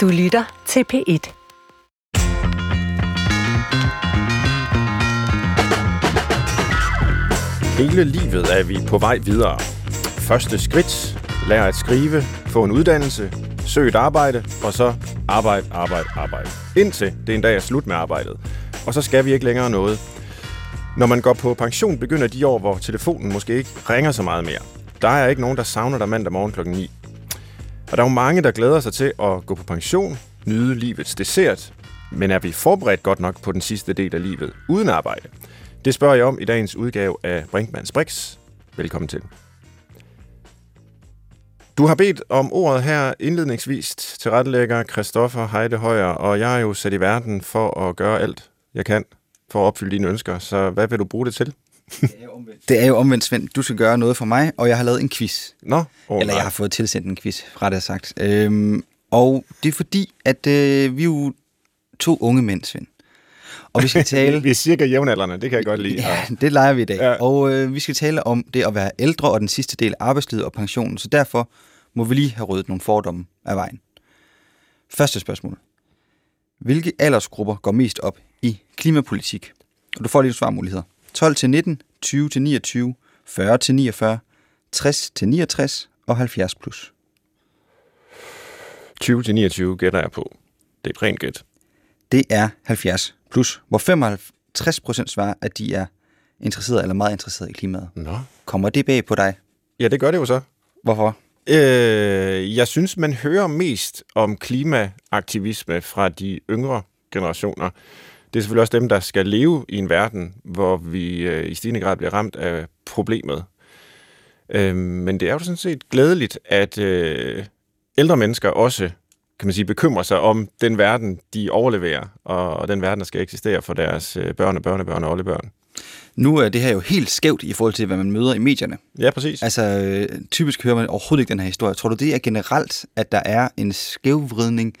Du lytter til P1. Hele livet er vi på vej videre. Første skridt, lær at skrive, få en uddannelse, søg et arbejde, og så arbejde, arbejde, arbejde. Indtil det en dag er slut med arbejdet. Og så skal vi ikke længere noget. Når man går på pension, begynder de år, hvor telefonen måske ikke ringer så meget mere. Der er ikke nogen, der savner dig mandag morgen klokken 9. Og der er jo mange, der glæder sig til at gå på pension, nyde livets dessert, men er vi forberedt godt nok på den sidste del af livet uden arbejde? Det spørger jeg om i dagens udgave af Brinkmanns Brix. Velkommen til. Du har bedt om ordet her indledningsvis til rettelægger Christoffer Heide Højer, og jeg er jo sat i verden for at gøre alt, jeg kan for at opfylde dine ønsker. Så hvad vil du bruge det til? Det er jo omvendt, det er jo omvendt Svend. Du skal gøre noget for mig, og jeg har lavet en quiz. Nå, oh, Eller jeg har fået tilsendt en quiz, ret jeg sagt. Øhm, og det er fordi, at øh, vi er jo to unge mænd, Svend. Og vi skal tale... vi er cirka jævnaldrende, det kan jeg godt lide. Ja, det leger vi i dag. Ja. Og øh, vi skal tale om det at være ældre og den sidste del af arbejdslivet og pensionen. Så derfor må vi lige have ryddet nogle fordomme af vejen. Første spørgsmål. Hvilke aldersgrupper går mest op i klimapolitik? Og du får lige svarmuligheder. 12 til 19, 20 til 29, 40 til 49, 60 til 69 og 70 plus. 20 til 29 gætter jeg på. Det er et rent gæt. Det er 70 plus, hvor 55 procent svarer, at de er interesseret eller meget interesseret i klimaet. Nå. Kommer det bag på dig? Ja, det gør det jo så. Hvorfor? Øh, jeg synes, man hører mest om klimaaktivisme fra de yngre generationer. Det er selvfølgelig også dem, der skal leve i en verden, hvor vi øh, i stigende grad bliver ramt af problemet. Øh, men det er jo sådan set glædeligt, at øh, ældre mennesker også kan man sige, bekymrer sig om den verden, de overleverer, og, og den verden, der skal eksistere for deres øh, børn og børnebørn og oldebørn. Nu er det her jo helt skævt i forhold til, hvad man møder i medierne. Ja, præcis. Altså, øh, typisk hører man overhovedet ikke den her historie. Tror du, det er generelt, at der er en skævvridning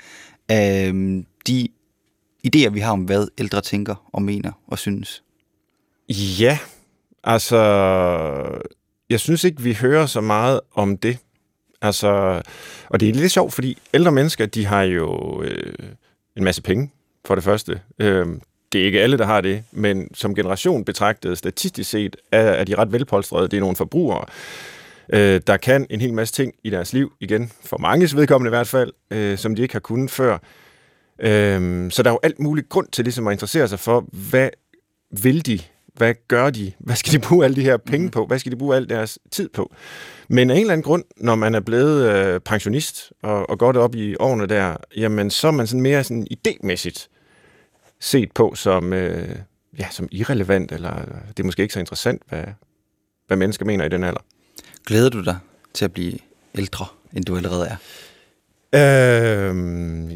af øh, de idéer, vi har om, hvad ældre tænker og mener og synes? Ja, altså, jeg synes ikke, vi hører så meget om det. Altså, og det er lidt sjovt, fordi ældre mennesker, de har jo øh, en masse penge, for det første. Øh, det er ikke alle, der har det, men som generation betragtet statistisk set, er, er de ret velpolstrede. Det er nogle forbrugere, øh, der kan en hel masse ting i deres liv, igen, for manges vedkommende i hvert fald, øh, som de ikke har kunnet før. Øh, så der er jo alt muligt grund til ligesom at interessere sig for, hvad vil de hvad gør de? Hvad skal de bruge alle de her penge mm. på? Hvad skal de bruge al deres tid på? Men af en eller anden grund, når man er blevet øh, pensionist og, og godt op i årene der, jamen så er man sådan mere sådan idémæssigt set på som, øh, ja, som irrelevant, eller det er måske ikke så interessant, hvad, hvad mennesker mener i den alder. Glæder du dig til at blive ældre, end du allerede er? Øh,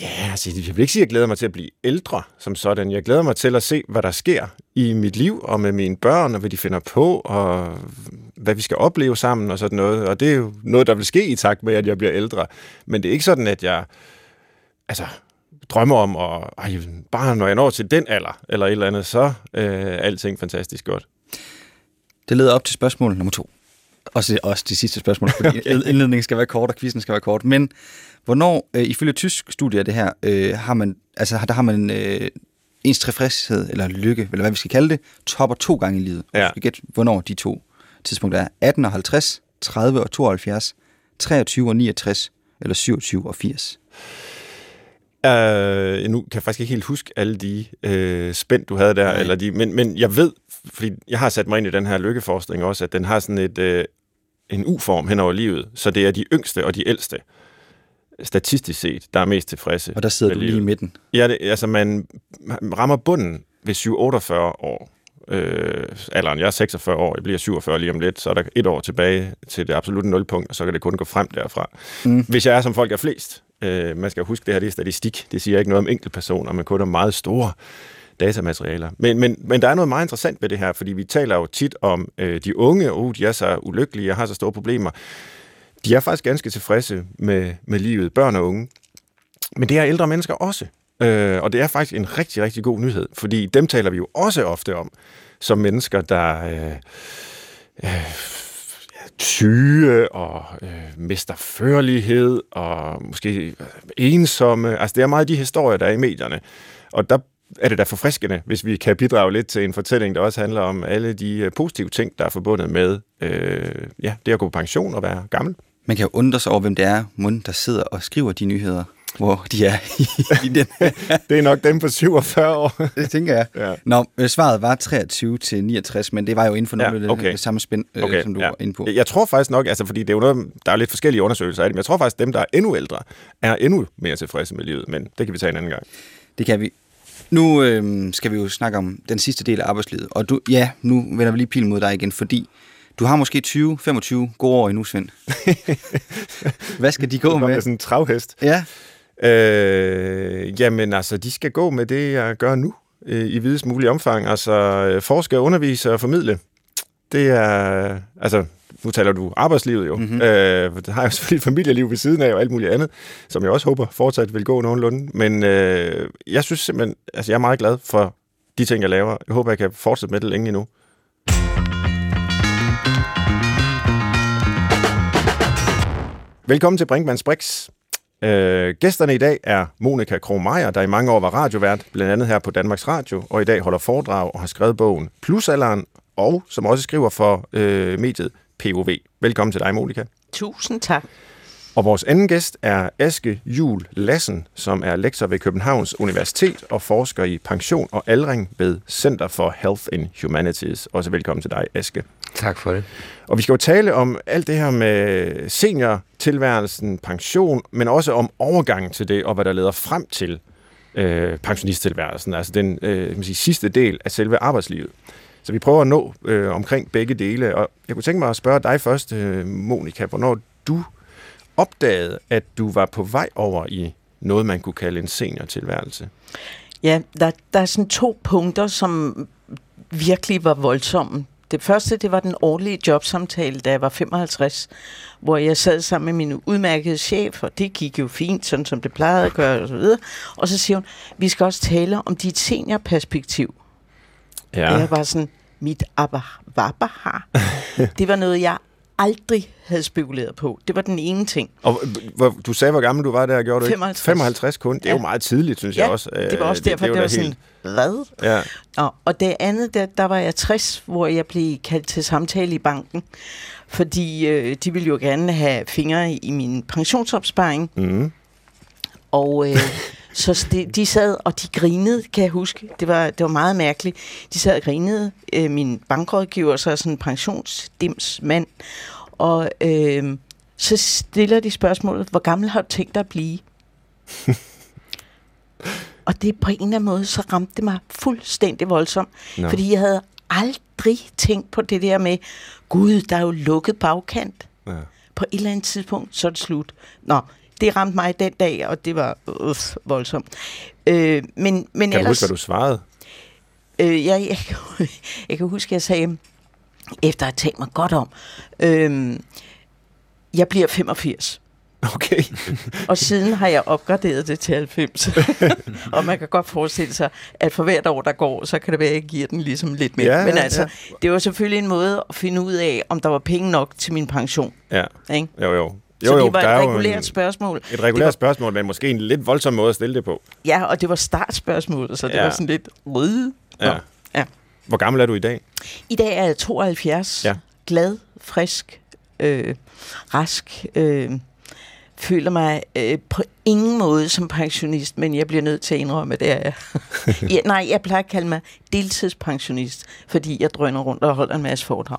Ja, altså, jeg vil ikke sige, at jeg glæder mig til at blive ældre som sådan. Jeg glæder mig til at se, hvad der sker i mit liv og med mine børn, og hvad de finder på, og hvad vi skal opleve sammen og sådan noget. Og det er jo noget, der vil ske i takt med, at jeg bliver ældre. Men det er ikke sådan, at jeg altså, drømmer om, at ej, bare når jeg når til den alder, eller et eller andet, så øh, er alting fantastisk godt. Det leder op til spørgsmål nummer to. Også, også de sidste spørgsmål, fordi okay. indledningen skal være kort, og quizzen skal være kort. Men hvornår, øh, ifølge tysk studie af det her, øh, har man, altså der har man øh, ens tilfredshed, eller lykke, eller hvad vi skal kalde det, topper to gange i livet. Ja. Gætte, hvornår de to tidspunkter er. 18 og 50, 30 og 72, 23 og 69, eller 27 og 80. Uh, nu kan jeg faktisk ikke helt huske alle de uh, spænd, du havde der, eller de, men, men jeg ved, fordi jeg har sat mig ind i den her lykkeforskning også, at den har sådan et, uh, en U-form hen over livet, så det er de yngste og de ældste, statistisk set, der er mest tilfredse. Og der sidder du livet. lige i midten. Ja, det, altså man rammer bunden ved 7-48 år. Øh, alderen, jeg er 46 år, jeg bliver 47 lige om lidt, så er der et år tilbage til det absolutte nulpunkt, og så kan det kun gå frem derfra. Mm. Hvis jeg er som folk er flest, øh, man skal huske, det her det er statistik, det siger ikke noget om enkeltpersoner, men kun om meget store datamaterialer. Men, men, men der er noget meget interessant ved det her, fordi vi taler jo tit om øh, de unge, og de er så ulykkelige og har så store problemer. De er faktisk ganske tilfredse med, med livet, børn og unge. Men det er ældre mennesker også. Øh, og det er faktisk en rigtig, rigtig god nyhed, fordi dem taler vi jo også ofte om, som mennesker, der øh, øh, tyge og øh, mesterførlighed og måske øh, ensomme. Altså, det er meget de historier, der er i medierne. Og der er det da forfriskende, hvis vi kan bidrage lidt til en fortælling, der også handler om alle de øh, positive ting, der er forbundet med øh, ja, det at gå på pension og være gammel. Man kan jo undre sig over, hvem det er, munden, der sidder og skriver de nyheder hvor de er i, den. det er nok dem på 47 år. det tænker jeg. Ja. Nå, øh, svaret var 23 til 69, men det var jo inden for ja, okay. det samme spænd, øh, okay, som du ja. var inde på. Jeg tror faktisk nok, altså fordi det er jo noget, der er lidt forskellige undersøgelser af det, men jeg tror faktisk, at dem, der er endnu ældre, er endnu mere tilfredse med livet, men det kan vi tage en anden gang. Det kan vi. Nu øh, skal vi jo snakke om den sidste del af arbejdslivet, og du, ja, nu vender vi lige pilen mod dig igen, fordi du har måske 20-25 gode år endnu, Svend. Hvad skal de gå med? Det er sådan en travhest. Ja. Øh, jamen altså, de skal gå med det, jeg gør nu øh, i videst mulig omfang. Altså øh, forske, undervise og formidle. Det er, altså nu taler du arbejdslivet jo. Mm-hmm. Øh, det har jeg selvfølgelig et familieliv ved siden af og alt muligt andet, som jeg også håber fortsat vil gå nogenlunde. Men øh, jeg synes simpelthen, altså jeg er meget glad for de ting, jeg laver. Jeg håber, jeg kan fortsætte med det længe endnu. Velkommen til Brinkmanns Brix. Øh, gæsterne i dag er Monika Krohmeier, der i mange år var radiovært, blandt andet her på Danmarks Radio, og i dag holder foredrag og har skrevet bogen Plusalderen, og som også skriver for øh, mediet POV. Velkommen til dig, Monika. Tusind tak. Og vores anden gæst er Aske Jul Lassen, som er lektor ved Københavns Universitet og forsker i pension og aldring ved Center for Health and Humanities. Også velkommen til dig, Aske. Tak for det. Og vi skal jo tale om alt det her med seniortilværelsen, pension, men også om overgangen til det, og hvad der leder frem til øh, pensionisttilværelsen, altså den øh, man sige, sidste del af selve arbejdslivet. Så vi prøver at nå øh, omkring begge dele, og jeg kunne tænke mig at spørge dig først, øh, Monika, hvornår du opdagede, at du var på vej over i noget, man kunne kalde en seniortilværelse? Ja, der, der er sådan to punkter, som virkelig var voldsomme. Det første, det var den årlige jobsamtale, da jeg var 55, hvor jeg sad sammen med min udmærkede chef, og det gik jo fint, sådan som det plejede at gøre, og så videre. Og så siger hun, vi skal også tale om dit seniorperspektiv. Ja. Og jeg var sådan, mit abba, har. det var noget, jeg aldrig havde spekuleret på. Det var den ene ting. Og du sagde, hvor gammel du var der, gjorde du 55. 55 kun. Det er ja. jo meget tidligt, synes ja, jeg også. det var også derfor, det, det, det var, sådan, hvad? Ja. Og, og det andet, der, der var jeg 60, hvor jeg blev kaldt til samtale i banken, fordi øh, de ville jo gerne have fingre i min pensionsopsparing. Mm. Og øh, så de, de sad, og de grinede, kan jeg huske. Det var, det var meget mærkeligt. De sad og grinede. Øh, min bankrådgiver, så er sådan en pensionsdimsmand. Og øh, så stiller de spørgsmålet, hvor gammel har du tænkt dig at blive? og det på en eller anden måde, så ramte det mig fuldstændig voldsomt. No. Fordi jeg havde aldrig tænkt på det der med, gud, der er jo lukket bagkant. Ja. På et eller andet tidspunkt, så er det slut. Nå, det ramte mig den dag, og det var øh, voldsomt. Øh, men, men kan ellers, du huske, hvad du svarede? Øh, jeg, jeg, jeg kan huske, at jeg sagde, efter at have talt mig godt om, øh, jeg bliver 85. Okay. og siden har jeg opgraderet det til 90. og man kan godt forestille sig, at for hvert år, der går, så kan det være, at jeg giver den ligesom lidt mere. Ja, Men altså, ja. det var selvfølgelig en måde at finde ud af, om der var penge nok til min pension. Ja, ikke? jo jo. Jo, så det var et regulært en, spørgsmål. Et regulært var, spørgsmål, men måske en lidt voldsom måde at stille det på. Ja, og det var startspørgsmålet, så det ja. var sådan lidt røde. Ja. ja. Hvor gammel er du i dag? I dag er jeg 72. Ja. Glad, frisk, øh, rask. Øh, føler mig øh, på ingen måde som pensionist, men jeg bliver nødt til at indrømme, at det er jeg. ja, nej, jeg plejer at kalde mig deltidspensionist, fordi jeg drøner rundt og holder en masse foredrag.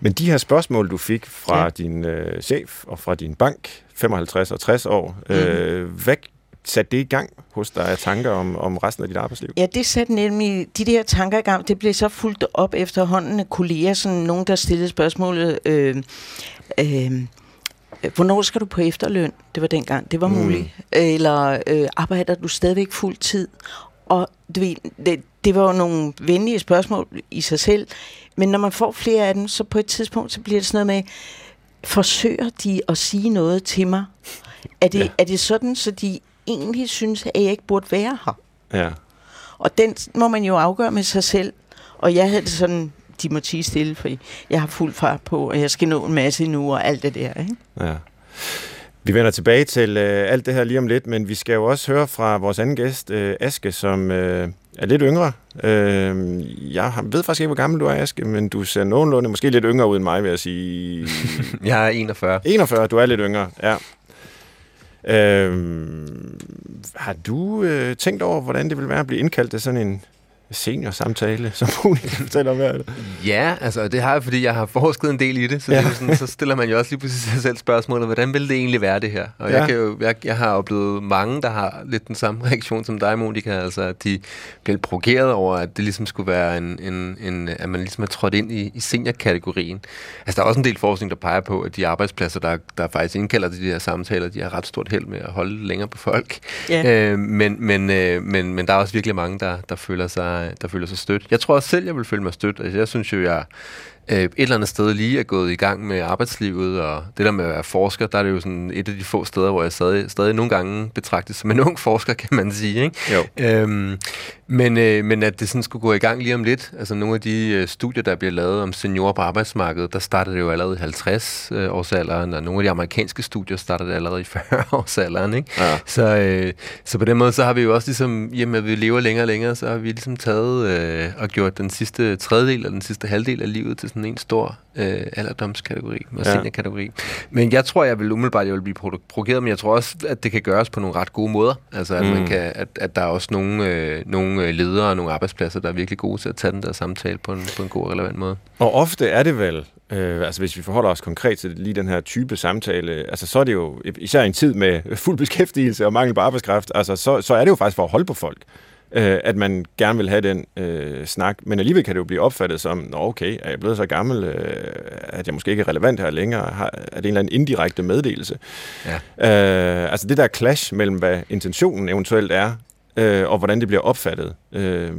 Men de her spørgsmål, du fik fra ja. din øh, chef og fra din bank, 55 og 60 år, øh, mm. hvad satte det i gang hos dig af tanker om, om resten af dit arbejdsliv? Ja, det satte nemlig de der tanker i gang. Det blev så fuldt op efterhånden af kolleger, sådan nogen, der stillede spørgsmålet... Øh, øh, hvornår skal du på efterløn? Det var dengang, det var mm. muligt. Eller øh, arbejder du stadigvæk fuld tid? Og du ved, det, det var jo nogle venlige spørgsmål i sig selv, men når man får flere af dem, så på et tidspunkt, så bliver det sådan noget med, forsøger de at sige noget til mig? Er det, ja. er det sådan, så de egentlig synes, at jeg ikke burde være her? Ja. Og den må man jo afgøre med sig selv. Og jeg havde det sådan, de må tige stille, for jeg har fuld fart på, og jeg skal nå en masse nu og alt det der. Ikke? Ja. Vi vender tilbage til øh, alt det her lige om lidt, men vi skal jo også høre fra vores anden gæst, øh, Aske, som øh, er lidt yngre. Øh, jeg ved faktisk ikke, hvor gammel du er, Aske, men du ser nogenlunde måske lidt yngre ud end mig, vil jeg sige. jeg er 41. 41, du er lidt yngre, ja. Øh, har du øh, tænkt over, hvordan det vil være at blive indkaldt til sådan en seniorsamtale, som Monika fortæller om her? Ja, altså det har jeg, fordi jeg har forsket en del i det, så, ja. det er sådan, så stiller man jo også lige pludselig sig selv spørgsmålet, hvordan vil det egentlig være det her? Og ja. jeg, kan jo, jeg, jeg har oplevet mange, der har lidt den samme reaktion som dig, Monika, altså at de bliver provokeret over, at det ligesom skulle være en, en, en at man ligesom er trådt ind i, i seniorkategorien. Altså der er også en del forskning, der peger på, at de arbejdspladser, der, der faktisk indkalder til de her samtaler, de har ret stort held med at holde længere på folk. Ja. Øh, men, men, øh, men, men der er også virkelig mange, der, der føler sig der føler sig stødt. Jeg tror også selv, jeg vil føle mig stødt. Altså, jeg synes jo, jeg øh, et eller andet sted lige er gået i gang med arbejdslivet, og det der med at være forsker, der er det jo sådan et af de få steder, hvor jeg stadig, stadig nogle gange betragtes som en ung forsker, kan man sige. Ikke? Jo. Øhm, men, øh, men at det sådan skulle gå i gang lige om lidt, altså nogle af de øh, studier, der bliver lavet om seniorer på arbejdsmarkedet, der startede det jo allerede i 50 øh, årsalderen, og nogle af de amerikanske studier startede det allerede i 40 årsalderen. Ikke? Ja. Så, øh, så på den måde, så har vi jo også ligesom, jamen at vi lever længere og længere, så har vi ligesom taget øh, og gjort den sidste tredjedel og den sidste halvdel af livet til sådan en stor øh, alderdomskategori og ja. seniorkategori. Men jeg tror, jeg vil umiddelbart jeg vil blive provokeret, men jeg tror også, at det kan gøres på nogle ret gode måder. Altså, at, mm. man kan, at, at der er også nogle, øh, nogle ledere og nogle arbejdspladser, der er virkelig gode til at tage den der samtale på en, på en god og relevant måde. Og ofte er det vel, øh, altså hvis vi forholder os konkret til lige den her type samtale, altså så er det jo, især i en tid med fuld beskæftigelse og mangel på arbejdskraft, altså så, så er det jo faktisk for at holde på folk øh, at man gerne vil have den øh, snak. Men alligevel kan det jo blive opfattet som, Nå, okay, er jeg blevet så gammel, øh, at jeg måske ikke er relevant her længere? Har, er det en eller anden indirekte meddelelse? Ja. Øh, altså det der clash mellem, hvad intentionen eventuelt er, øh, og hvordan det bliver opfattet. Øh,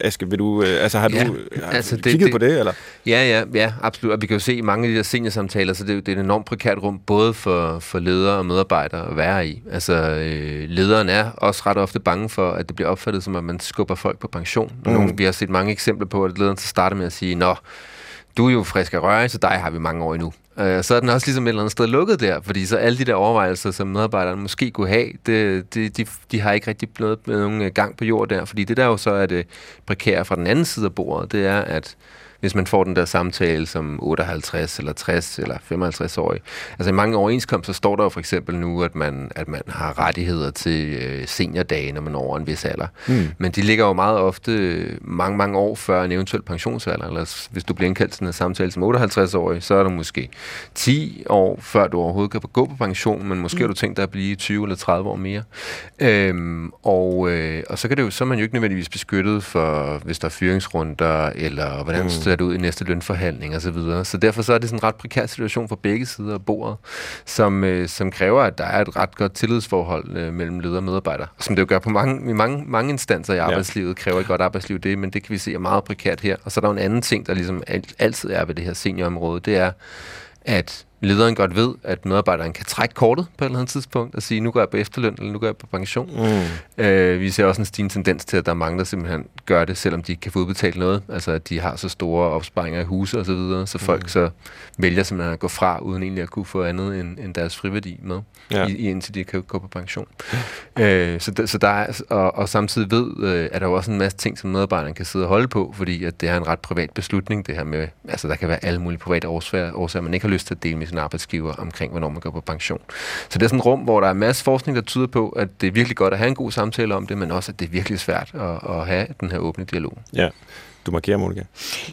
Aske, vil du, øh, altså, har ja, du har altså det, kigget det, på det? Eller? Ja, ja, ja, absolut. Og vi kan jo se i mange af de der seniorsamtaler, så det, det er et enormt prekært rum, både for, for ledere og medarbejdere at være i. Altså, øh, lederen er også ret ofte bange for, at det bliver opfattet som, at man skubber folk på pension. Mm. Nogle, vi har set mange eksempler på, at lederen så starter med at sige, nå, du er jo frisk af røre, så dig har vi mange år endnu. Øh, så er den også ligesom et eller andet sted lukket der, fordi så alle de der overvejelser, som medarbejderne måske kunne have, det, det, de, de har ikke rigtig blevet med nogen øh, gang på jord der, fordi det der jo så er det prekære fra den anden side af bordet, det er, at hvis man får den der samtale som 58 eller 60 eller 55 årig. Altså i mange overenskomster står der jo for eksempel nu, at man, at man har rettigheder til øh, seniordage, når man er over en vis alder. Mm. Men de ligger jo meget ofte mange, mange år før en eventuel pensionsalder. Eller hvis du bliver indkaldt til en samtale som 58-årig, så er der måske 10 år, før du overhovedet kan gå på pension, men måske mm. har du tænkt dig at blive 20 eller 30 år mere. Øhm, og, øh, og så, kan det jo, så er man jo ikke nødvendigvis beskyttet for, hvis der er fyringsrunder, eller hvordan mm sat ud i næste lønforhandling osv. Så, videre. så derfor så er det sådan en ret prekær situation for begge sider af bordet, som, øh, som kræver, at der er et ret godt tillidsforhold øh, mellem leder og medarbejder. Som det jo gør på mange, i mange, mange instanser i arbejdslivet, ja. kræver et godt arbejdsliv det, men det kan vi se er meget prekært her. Og så er der en anden ting, der ligesom altid er ved det her seniorområde, det er, at lederen godt ved, at medarbejderen kan trække kortet på et eller andet tidspunkt og sige, nu går jeg på efterløn, eller nu går jeg på pension. Mm. Øh, vi ser også en stigende tendens til, at der er mange, der simpelthen gør det, selvom de ikke kan få udbetalt noget. Altså, at de har så store opsparinger i huse og så videre, så folk mm. så vælger simpelthen at gå fra, uden egentlig at kunne få andet end, end deres friværdi med, ja. i, indtil de kan gå på pension. øh, så, så der er, og, og samtidig ved, øh, at der er også en masse ting, som medarbejderen kan sidde og holde på, fordi at det er en ret privat beslutning, det her med, altså der kan være alle mulige private årsager, årsager man ikke har lyst til at dele med sin arbejdsgiver omkring, hvornår man går på pension. Så det er sådan et rum, hvor der er masser forskning, der tyder på, at det er virkelig godt at have en god samtale om det, men også, at det er virkelig svært at, at have den her åbne dialog. Ja, du markerer, Monika.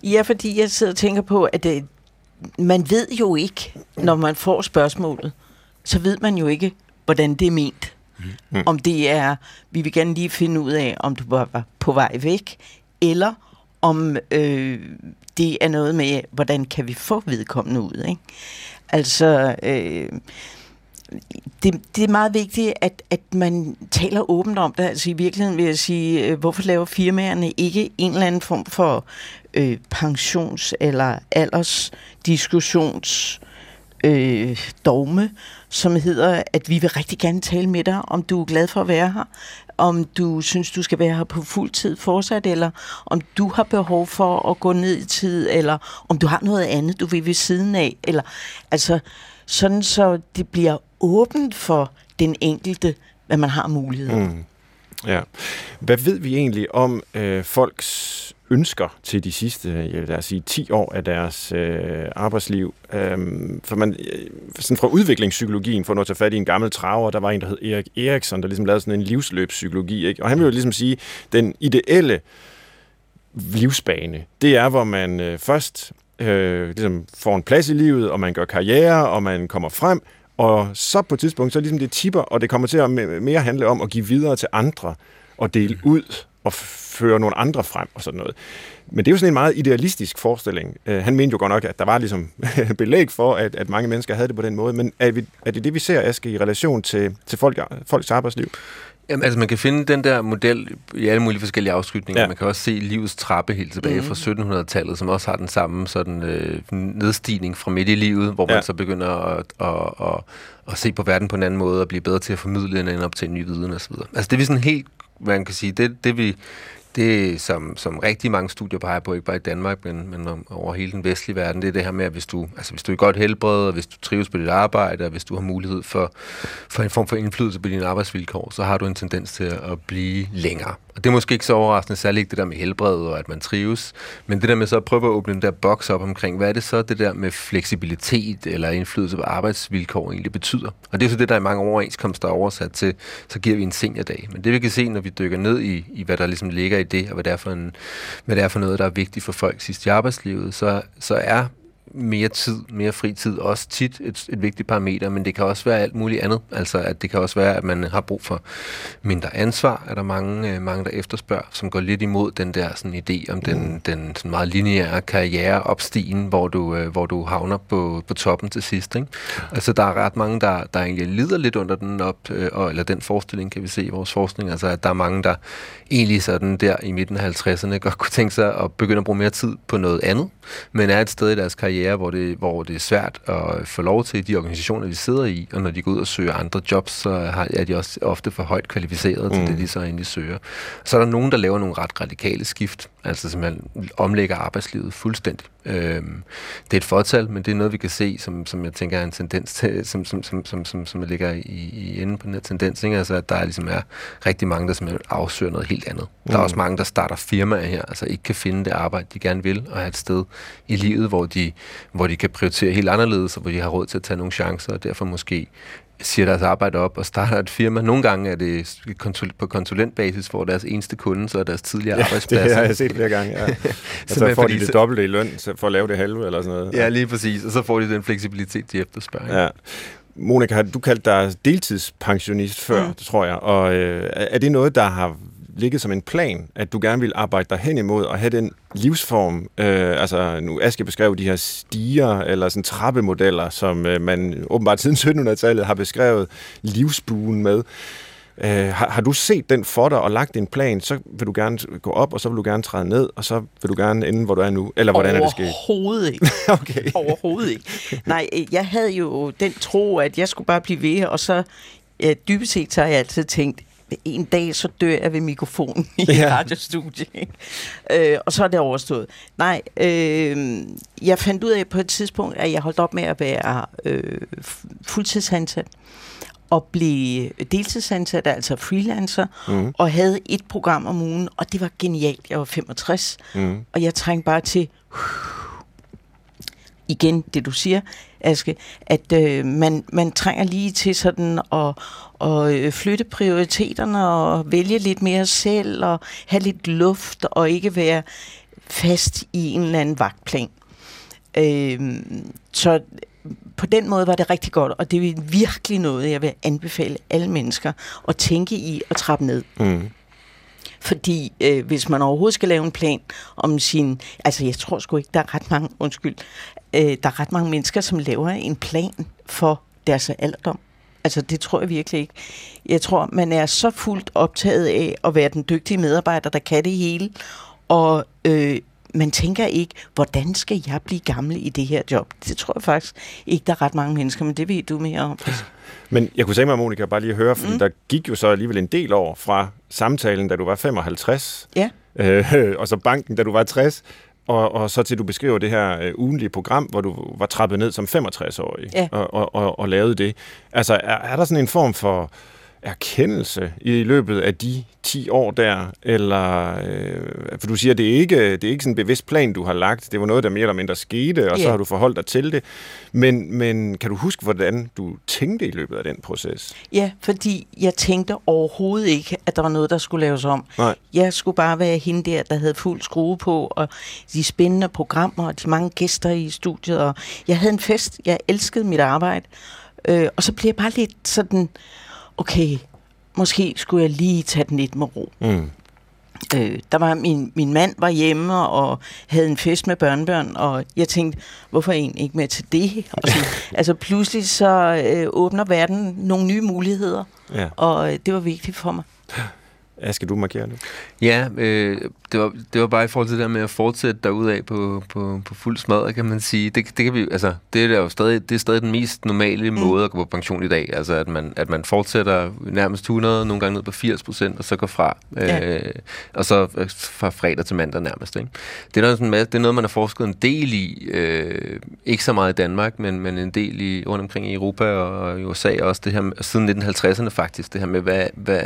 Ja, fordi jeg sidder og tænker på, at det, man ved jo ikke, når man får spørgsmålet, så ved man jo ikke, hvordan det er ment. Mm. Om det er, vi vil gerne lige finde ud af, om du var på vej væk, eller om øh, det er noget med, hvordan kan vi få vedkommende ud. Ikke? Altså, øh, det, det er meget vigtigt, at, at man taler åbent om det. Altså i virkeligheden vil jeg sige, øh, hvorfor laver firmaerne ikke en eller anden form for øh, pensions- eller aldersdiskussions øh, dogme, som hedder, at vi vil rigtig gerne tale med dig, om du er glad for at være her, om du synes, du skal være her på fuld tid fortsat, eller om du har behov for at gå ned i tid, eller om du har noget andet, du vil ved siden af, eller altså sådan så det bliver åbent for den enkelte, hvad man har mulighed. Mm. Ja. Hvad ved vi egentlig om øh, folks ønsker til de sidste, lad os sige, 10 år af deres øh, arbejdsliv? Øhm, for man, øh, sådan fra udviklingspsykologien, for at tage fat i en gammel traver, der var en, der hed Erik Eriksson, der ligesom lavede sådan en livsløbspsykologi, ikke? og han vil jo ligesom sige, den ideelle livsbane, det er, hvor man øh, først øh, ligesom får en plads i livet, og man gør karriere, og man kommer frem, og så på et tidspunkt, så ligesom det tipper, og det kommer til at mere handle om at give videre til andre, og dele mm. ud, og føre nogle andre frem, og sådan noget. Men det er jo sådan en meget idealistisk forestilling. Uh, han mente jo godt nok, at der var ligesom belæg for, at, at mange mennesker havde det på den måde, men er, vi, er det det, vi ser, Aske, i relation til, til folk, folks arbejdsliv? Jamen, altså man kan finde den der model i alle mulige forskellige afskygninger. Ja. Man kan også se livets trappe helt tilbage mm. fra 1700-tallet, som også har den samme sådan øh, nedstigning fra midt i livet, hvor ja. man så begynder at, at, at, at se på verden på en anden måde og blive bedre til at formidle en op til en ny viden osv. Altså det er vi sådan helt, man kan sige, det, det vi det, som, som rigtig mange studier peger på, ikke bare i Danmark, men, men om, over hele den vestlige verden, det er det her med, at hvis du, altså hvis du er godt helbred, og hvis du trives på dit arbejde, og hvis du har mulighed for, for en form for indflydelse på dine arbejdsvilkår, så har du en tendens til at blive længere. Og det er måske ikke så overraskende, særligt ikke det der med helbred og at man trives, men det der med så at prøve at åbne den der boks op omkring, hvad er det så, det der med fleksibilitet eller indflydelse på arbejdsvilkår egentlig betyder. Og det er så det, der i mange overenskomster er oversat til, så giver vi en seniordag. Men det vi kan se, når vi dykker ned i, i hvad der ligesom ligger i det, og hvad det er for, en, hvad det er for noget, der er vigtigt for folk sidst i arbejdslivet, så, så er mere tid, mere fritid, også tit et, et vigtigt parameter, men det kan også være alt muligt andet. Altså, at det kan også være, at man har brug for mindre ansvar, er der mange, øh, mange der efterspørger, som går lidt imod den der sådan, idé om den, mm. den sådan meget lineære karriere opstigen, hvor du, øh, hvor du havner på, på toppen til sidst. Ikke? Altså, der er ret mange, der, der egentlig lider lidt under den op, øh, eller den forestilling, kan vi se i vores forskning, altså, at der er mange, der egentlig sådan der i midten af 50'erne godt kunne tænke sig at begynde at bruge mere tid på noget andet, men er et sted i deres karriere, hvor det, hvor det er svært at få lov til de organisationer, de sidder i, og når de går ud og søger andre jobs, så har, er de også ofte for højt kvalificeret til mm. det, de så egentlig søger. Så er der nogen, der laver nogle ret radikale skift, altså simpelthen omlægger arbejdslivet fuldstændig. Øhm, det er et fortal, men det er noget, vi kan se, som, som jeg tænker er en tendens til, som, som, som, som, som, som ligger i, i enden på den her tendens, ikke? altså at der er, ligesom er rigtig mange, der simpelthen afsøger noget helt andet. Mm. Der er mm. også mange, der starter firmaer her, altså ikke kan finde det arbejde, de gerne vil, og have et sted i livet, hvor de, hvor de kan prioritere helt anderledes, og hvor de har råd til at tage nogle chancer, og derfor måske siger deres arbejde op og starter et firma. Nogle gange er det på konsulentbasis, hvor deres eneste kunde så er deres tidligere ja, arbejdsplads. det har jeg set flere gange, ja. så får de det dobbelte i løn for at lave det halve eller sådan noget. Ja, lige præcis. Og så får de den fleksibilitet, de efterspørger. Ja. Monika, har du kaldt dig deltidspensionist før, mm. tror jeg. Og øh, er det noget, der har ligget som en plan, at du gerne vil arbejde dig hen imod og have den livsform, øh, altså nu Aske beskrev de her stiger eller sådan trappemodeller, som øh, man åbenbart siden 1700-tallet har beskrevet livsbuen med. Øh, har, har du set den for dig og lagt en plan, så vil du gerne gå op, og så vil du gerne træde ned, og så vil du gerne ende, hvor du er nu? Eller hvordan er det sket? Overhovedet ikke. okay. Overhovedet ikke. Nej, jeg havde jo den tro, at jeg skulle bare blive ved, og så ja, dybest set så har jeg altid tænkt, en dag så dør jeg ved mikrofonen i ja. radiostudiet. Øh, og så er det overstået. Nej, øh, jeg fandt ud af på et tidspunkt, at jeg holdt op med at være øh, fuldtidsansat og blev deltidsansat, altså freelancer, mm. og havde et program om ugen, og det var genialt. Jeg var 65, mm. og jeg trængte bare til... Uh, igen det du siger, Aske, at øh, man, man trænger lige til sådan at, at øh, flytte prioriteterne og vælge lidt mere selv og have lidt luft og ikke være fast i en eller anden vagtplan. Øh, så på den måde var det rigtig godt, og det er virkelig noget, jeg vil anbefale alle mennesker at tænke i og trappe ned. Mm. Fordi øh, hvis man overhovedet skal lave en plan om sin... Altså, jeg tror sgu ikke, der er ret mange... Undskyld. Øh, der er ret mange mennesker, som laver en plan for deres alderdom. Altså, det tror jeg virkelig ikke. Jeg tror, man er så fuldt optaget af at være den dygtige medarbejder, der kan det hele, og øh, man tænker ikke, hvordan skal jeg blive gammel i det her job? Det tror jeg faktisk ikke, der er ret mange mennesker, men det ved du mere om. Men jeg kunne tænke mig, Monika, bare lige at høre, fordi mm. der gik jo så alligevel en del år fra samtalen, da du var 55, Ja. øh, og så banken, da du var 60, og, og så til du beskriver det her øh, ugenlige program, hvor du var trappet ned som 65-årig Ja. og, og, og, og lavede det. Altså, er, er der sådan en form for erkendelse i løbet af de 10 år der, eller, øh, for du siger, det er ikke det er ikke sådan en bevidst plan, du har lagt, det var noget, der mere eller mindre skete, og så Ja. har du forholdt dig til det, men, men kan du huske, hvordan du tænkte i løbet af den proces? Ja, fordi jeg tænkte overhovedet ikke, at der var noget, der skulle laves om. Nej. Jeg skulle bare være hende der, der havde fuld skrue på, og de spændende programmer, og de mange gæster i studiet, og jeg havde en fest. Jeg elskede mit arbejde. Øh, og så blev jeg bare lidt sådan, okay, måske skulle jeg lige tage den lidt med ro. Mm. Øh, der var min, min mand var hjemme og havde en fest med børnebørn, og jeg tænkte, hvorfor egentlig ikke med til det? Og så, altså pludselig så øh, åbner verden nogle nye muligheder, Ja. og øh, det var vigtigt for mig. Aske, du markere det? Ja, øh, det, var, det var bare i forhold til det der med at fortsætte derudad på, på, på fuld smadret, kan man sige. Det, det, kan vi, altså, det er jo stadig, det er stadig den mest normale mm. måde at gå på pension i dag. Altså, at man, at man fortsætter nærmest 100, nogle gange ned på 80 procent, og så går fra. Ja. Øh, og så øh, fra fredag til mandag nærmest. Ikke? Det, er der sådan, det er noget, man har forsket en del i. Øh, ikke så meget i Danmark, men, men en del i, rundt omkring i Europa og i USA også. Det her, med- siden 1950'erne faktisk. Det her med, hvad, hvad,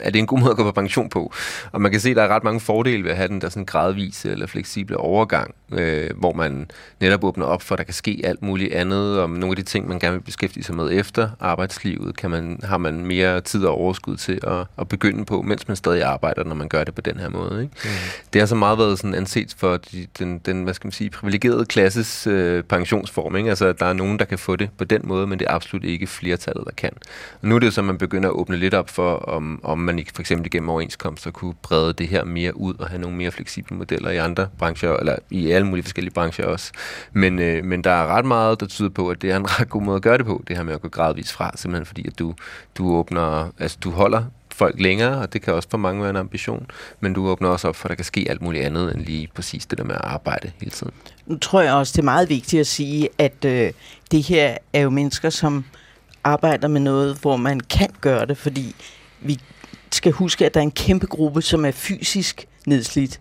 er det en god måde at gå på pension på? Og man kan se, at der er ret mange fordele ved at have den der sådan gradvise eller fleksible overgang, øh, hvor man netop åbner op for, at der kan ske alt muligt andet, og nogle af de ting, man gerne vil beskæftige sig med efter arbejdslivet, kan man, har man mere tid og overskud til at, at begynde på, mens man stadig arbejder, når man gør det på den her måde. Ikke? Mm. Det har så meget været sådan anset for de, den, den, hvad skal man sige, privilegerede klasses øh, pensionsform. Ikke? Altså, der er nogen, der kan få det på den måde, men det er absolut ikke flertallet, der kan. Og nu er det jo så, at man begynder at åbne lidt op for, om, om man ikke for eksempel igennem overenskomster kunne brede det her mere ud og have nogle mere fleksible modeller i andre brancher, eller i alle mulige forskellige brancher også. Men, øh, men der er ret meget, der tyder på, at det er en ret god måde at gøre det på, det her med at gå gradvist fra, simpelthen fordi, at du, du åbner, altså du holder folk længere, og det kan også for mange være en ambition, men du åbner også op for, at der kan ske alt muligt andet end lige præcis det der med at arbejde hele tiden. Nu tror jeg også, det er meget vigtigt at sige, at øh, det her er jo mennesker, som arbejder med noget, hvor man kan gøre det, fordi vi skal huske, at der er en kæmpe gruppe, som er fysisk nedslidt.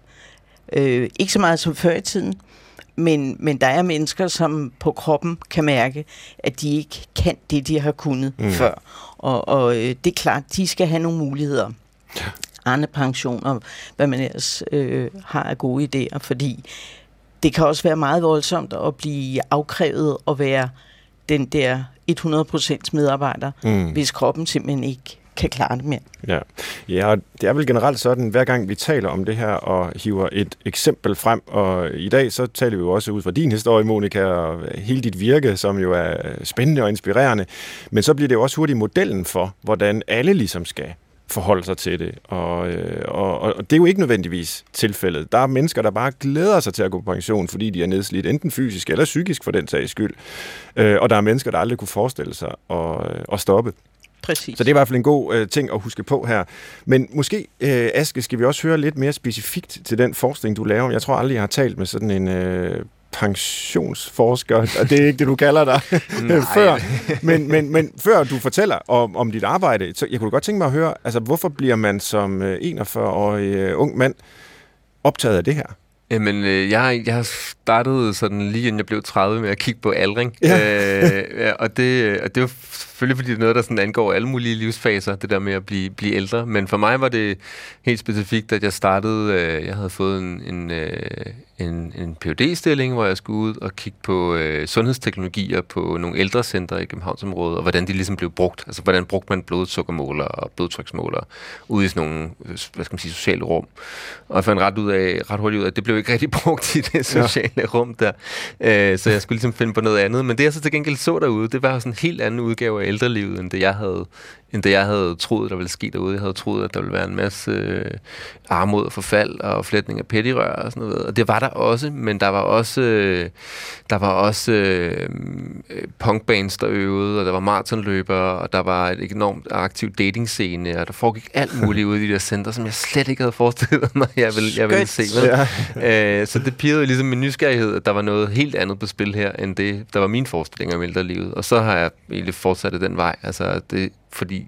Øh, ikke så meget som før i tiden, men, men der er mennesker, som på kroppen kan mærke, at de ikke kan det, de har kunnet Mm. før. Og, og øh, det er klart, de skal have nogle muligheder. Andre pensioner, hvad man ellers øh, har af gode idéer, fordi det kan også være meget voldsomt at blive afkrævet og være den der 100% medarbejder, Mm. hvis kroppen simpelthen ikke kan klare det mere. Ja. ja, og det er vel generelt sådan, hver gang vi taler om det her og hiver et eksempel frem, og i dag så taler vi jo også ud fra din historie, Monika, og hele dit virke, som jo er spændende og inspirerende, men så bliver det jo også hurtigt modellen for, hvordan alle ligesom skal forholde sig til det. Og, øh, og, og det er jo ikke nødvendigvis tilfældet. Der er mennesker, der bare glæder sig til at gå på pension, fordi de er nedslidt, enten fysisk eller psykisk for den sags skyld. Øh, og der er mennesker, der aldrig kunne forestille sig at, øh, at stoppe. Præcis. Så det er i hvert fald en god øh, ting at huske på her. Men måske, øh, Aske, skal vi også høre lidt mere specifikt til den forskning, du laver. Jeg tror aldrig, jeg har talt med sådan en øh, pensionsforsker, og det er ikke det, du kalder dig, før. Men, men, men før du fortæller om, om dit arbejde, så jeg kunne godt tænke mig at høre, altså hvorfor bliver man som øh, 41-årig øh, ung mand optaget af det her? Jamen, øh, jeg, jeg har startet sådan lige inden jeg blev 30 med at kigge på aldring. Ja. Øh, og, det, og det var selvfølgelig, fordi det er noget, der sådan angår alle mulige livsfaser, det der med at blive, blive ældre. Men for mig var det helt specifikt, at jeg startede, øh, jeg havde fået en, en, øh, en, en phd stilling hvor jeg skulle ud og kigge på øh, sundhedsteknologier på nogle ældrecentre i Københavnsområdet, og hvordan de ligesom blev brugt. Altså, hvordan brugte man blodsukkermåler og blodtryksmåler ude i sådan nogle, hvad skal man sige, sociale rum. Og jeg fandt ret, ud af, ret hurtigt ud af, at det blev ikke rigtig brugt i det sociale ja. rum der. Øh, så jeg skulle ligesom finde på noget andet. Men det, jeg så til gengæld så derude, det var sådan en helt anden udgave af ældrelivet, end det jeg havde end det jeg havde troet, der ville ske derude. Jeg havde troet, at der ville være en masse øh, armod og forfald og flætning af pettirør og sådan noget. Og det var der også, men der var også, øh, der var også øh, punkbands, der øvede, og der var maratonløbere, og der var et enormt aktiv datingscene, og der foregik alt muligt ude i de der center, som jeg slet ikke havde forestillet mig, jeg ville, jeg ville se. Med. Ja. øh, så det pirrede ligesom min nysgerrighed, at der var noget helt andet på spil her, end det, der var min forestilling om ældrelivet. Og så har jeg egentlig fortsat den vej. Altså, det, fordi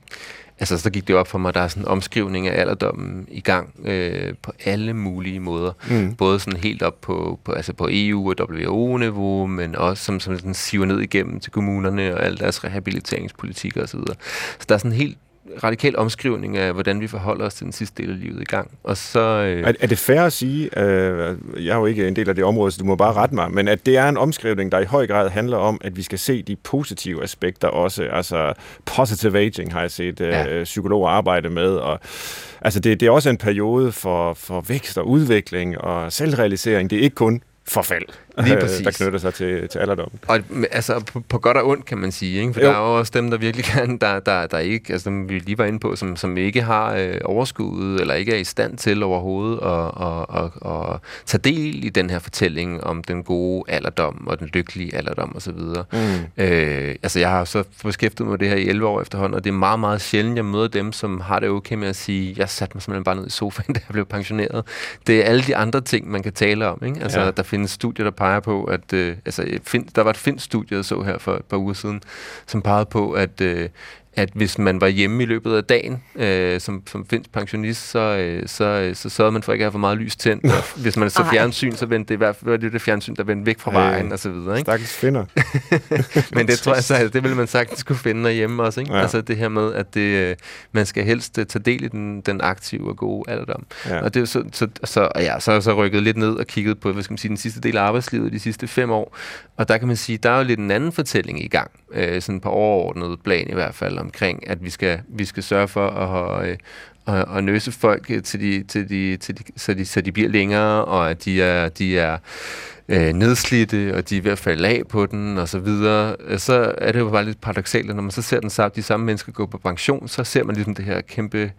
altså, så gik det op for mig, at der er sådan en omskrivning af alderdommen i gang øh, på alle mulige måder. Mm. Både sådan helt op på, på, altså på EU- og WHO-niveau, men også som, som sådan siver ned igennem til kommunerne og alle deres rehabiliteringspolitikker osv. Så, så der er sådan helt radikal omskrivning af, hvordan vi forholder os til den sidste del af livet i gang. Og så, øh... er, er det fair at sige, øh, jeg er jo ikke en del af det område, så du må bare rette mig, men at det er en omskrivning, der i høj grad handler om, at vi skal se de positive aspekter også, altså positive aging har jeg set øh, ja. psykologer arbejde med, og altså det, det er også en periode for, for vækst og udvikling og selvrealisering. Det er ikke kun forfald, Lige præcis. der knytter sig til, til alderdommen. Og altså på, på godt og ondt, kan man sige. Ikke? For jo. der er jo også dem, der virkelig kan, der, der, der ikke, altså dem vi lige var inde på, som, som ikke har øh, overskud, eller ikke er i stand til overhovedet at, at, at, at tage del i den her fortælling om den gode alderdom, og den lykkelige alderdom osv. Mm. Øh, altså jeg har så beskæftiget mig med det her i 11 år efterhånden, og det er meget, meget sjældent, jeg møder dem, som har det okay med at sige, jeg satte mig simpelthen bare ned i sofaen, da jeg blev pensioneret. Det er alle de andre ting, man kan tale om. Ikke? Altså ja. der findes studier, der peger på, at øh, altså, find, der var et finsk studie, jeg så her for et par uger siden, som pegede på, at, øh, at hvis man var hjemme i løbet af dagen øh, som, som finsk pensionist, så, øh, så, øh, så sørgede man for ikke at have for meget lys tændt. Hvis man så fjernsyn, så vendte det i hvert fald det, det fjernsyn, der vendte væk fra vejen og så videre. Ikke? Stakkels finder. Men det tror jeg så, altså, det ville man sagtens kunne finde derhjemme også. Ikke? Ja. Altså det her med, at det, øh, man skal helst uh, tage del i den, den aktive og gode alderdom. Ja. Og det er så, så, så, ja, så er jeg så rykket lidt ned og kigget på, hvad skal man sige, den sidste del af arbejdslivet de sidste fem år. Og der kan man sige, der er jo lidt en anden fortælling i gang. Øh, sådan på overordnet plan i hvert fald omkring, at vi skal, vi skal sørge for at, øh, at, at nøse folk øh, til de, til de, til de, så, de, så de bliver længere, og at de er, de er øh, nedslidte, og de er ved at falde af på den, og så videre, så er det jo bare lidt paradoxalt, at når man så ser den, de samme mennesker gå på pension, så ser man ligesom det her kæmpe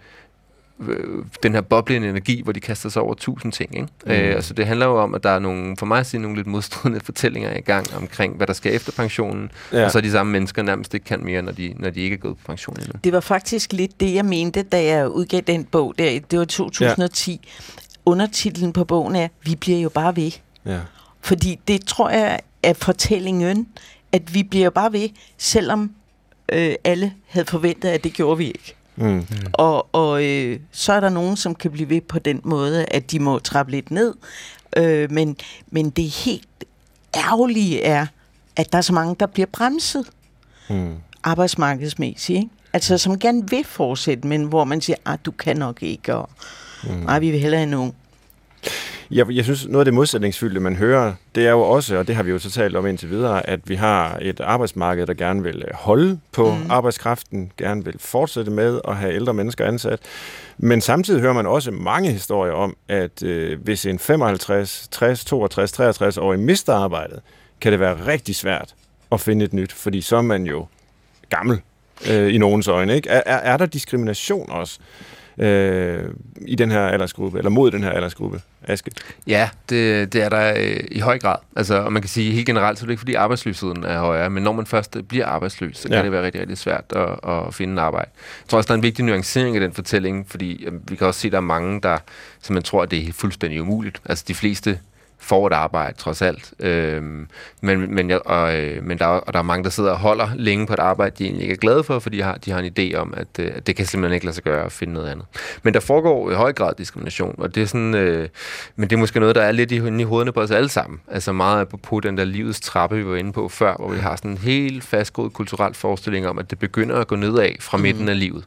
den her boblende energi, hvor de kaster sig over tusind ting. Ikke? Mm. Øh, altså det handler jo om, at der er nogle, for mig at sige, nogle lidt modstridende fortællinger i gang omkring, hvad der skal efter pensionen, ja. og så de samme mennesker nærmest ikke kan mere, når de, når de ikke er gået på pension endnu. Det var faktisk lidt det, jeg mente, da jeg udgav den bog der. Det var 2010. Ja. Undertitlen på bogen er, vi bliver jo bare ved. Ja. Fordi det tror jeg er fortællingen, at vi bliver jo bare ved, selvom øh, alle havde forventet, at det gjorde vi ikke. Mm. Og, og øh, så er der nogen, som kan blive ved på den måde, at de må trappe lidt ned. Øh, men, men det helt ærgerlige er, at der er så mange, der bliver bremset mm. arbejdsmarkedsmæssigt. Ikke? Altså, som gerne vil fortsætte, men hvor man siger, at ah, du kan nok ikke, og mm. nej, vi vil hellere have nogen. Jeg, jeg synes, noget af det modsætningsfyldte, man hører, det er jo også, og det har vi jo så talt om indtil videre, at vi har et arbejdsmarked, der gerne vil holde på mm. arbejdskraften, gerne vil fortsætte med at have ældre mennesker ansat. Men samtidig hører man også mange historier om, at øh, hvis en 55, 60, 62, 63 årig mister arbejdet, kan det være rigtig svært at finde et nyt, fordi så er man jo gammel øh, i nogens øjne. Ikke? Er, er, er der diskrimination også øh, i den her aldersgruppe, eller mod den her aldersgruppe? Aske? Ja, det, det er der øh, i høj grad. Altså, og man kan sige helt generelt, så er det ikke fordi arbejdsløsheden er højere, men når man først bliver arbejdsløs, så kan ja. det være rigtig, rigtig svært at, at finde en arbejde. Jeg tror også, der er en vigtig nuancering i den fortælling, fordi øh, vi kan også se, at der er mange, der som man tror, at det er fuldstændig umuligt. Altså de fleste får et arbejde, trods alt. Øhm, men, men, og, øh, men der, og der er mange, der sidder og holder længe på et arbejde, de egentlig ikke er glade for, fordi de har, de har en idé om, at, øh, at det kan simpelthen ikke lade sig gøre at finde noget andet. Men der foregår i høj grad diskrimination, og det er sådan, øh, men det er måske noget, der er lidt i, i hovederne på os alle sammen. Altså meget på den der livets trappe, vi var inde på før, hvor vi har sådan en helt fastgroet kulturel forestilling om, at det begynder at gå nedad fra midten mm. af livet.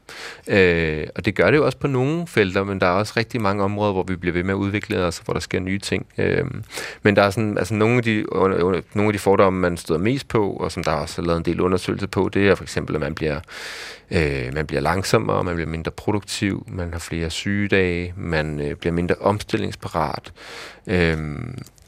Øh, og det gør det jo også på nogle felter, men der er også rigtig mange områder, hvor vi bliver ved med at udvikle os, hvor der sker nye ting. Øh, men der er sådan, altså nogle af de, nogle af de fordomme, man støder mest på, og som der også er lavet en del undersøgelser på, det er for eksempel, at man bliver, øh, man bliver langsommere, man bliver mindre produktiv, man har flere sygedage, man øh, bliver mindre omstillingsparat. Øh,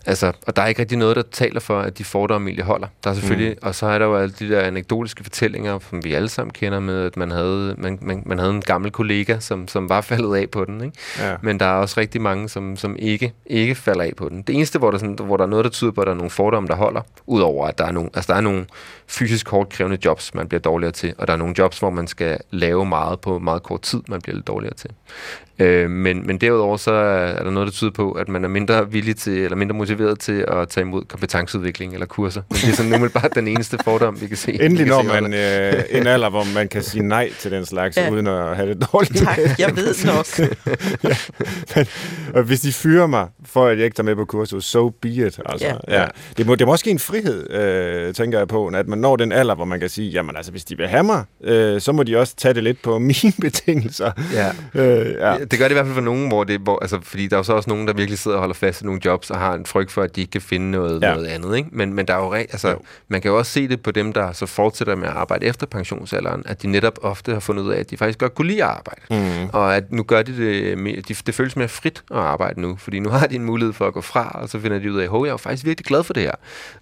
Altså, og der er ikke rigtig noget, der taler for, at de fordomme egentlig holder. Der er selvfølgelig, mm. og så er der jo alle de der anekdotiske fortællinger, som vi alle sammen kender med, at man havde, man, man, man havde en gammel kollega, som, som var faldet af på den. Ikke? Ja. Men der er også rigtig mange, som, som ikke, ikke falder af på den. Det eneste, hvor der, sådan, hvor der er noget, der tyder på, at der er nogle fordomme, der holder, udover at der er nogle, altså der er nogle fysisk hårdt krævende jobs, man bliver dårligere til, og der er nogle jobs, hvor man skal lave meget på meget kort tid, man bliver lidt dårligere til. Øh, men, men derudover så er der noget, der tyder på, at man er mindre villig til, eller mindre motiveret til at tage imod kompetenceudvikling eller kurser. Men det er sådan umiddelbart den eneste fordom, vi kan se. Endelig når man øh, en alder, hvor man kan sige nej til den slags, ja. Ja. uden at have det dårligt. Tak, jeg ved nok. Men, og hvis de fyrer mig, for at jeg ikke tager med på kursus, so be it. Altså, ja. Ja. Ja. Det, må, det må også give en frihed, øh, tænker jeg på, at man når den alder, hvor man kan sige, jamen altså, hvis de vil have mig, øh, så må de også tage det lidt på mine betingelser. Ja. Øh, ja. Det gør det i hvert fald for nogen, hvor det, hvor, altså, fordi der er jo så også nogen, der virkelig sidder og holder fast i nogle jobs, og har en frygt for, at de ikke kan finde noget, Ja. noget andet. Ikke? Men, men der er jo, re- altså, Jo. man kan jo også se det på dem, der så fortsætter med at arbejde efter pensionsalderen, at de netop ofte har fundet ud af, at de faktisk godt kunne lide at arbejde. Mm. Og at nu gør de det, mere, de, det føles mere frit at arbejde nu, fordi nu har de en mulighed for at gå fra, og så finder de ud af, at jeg er jo faktisk virkelig glad for det her,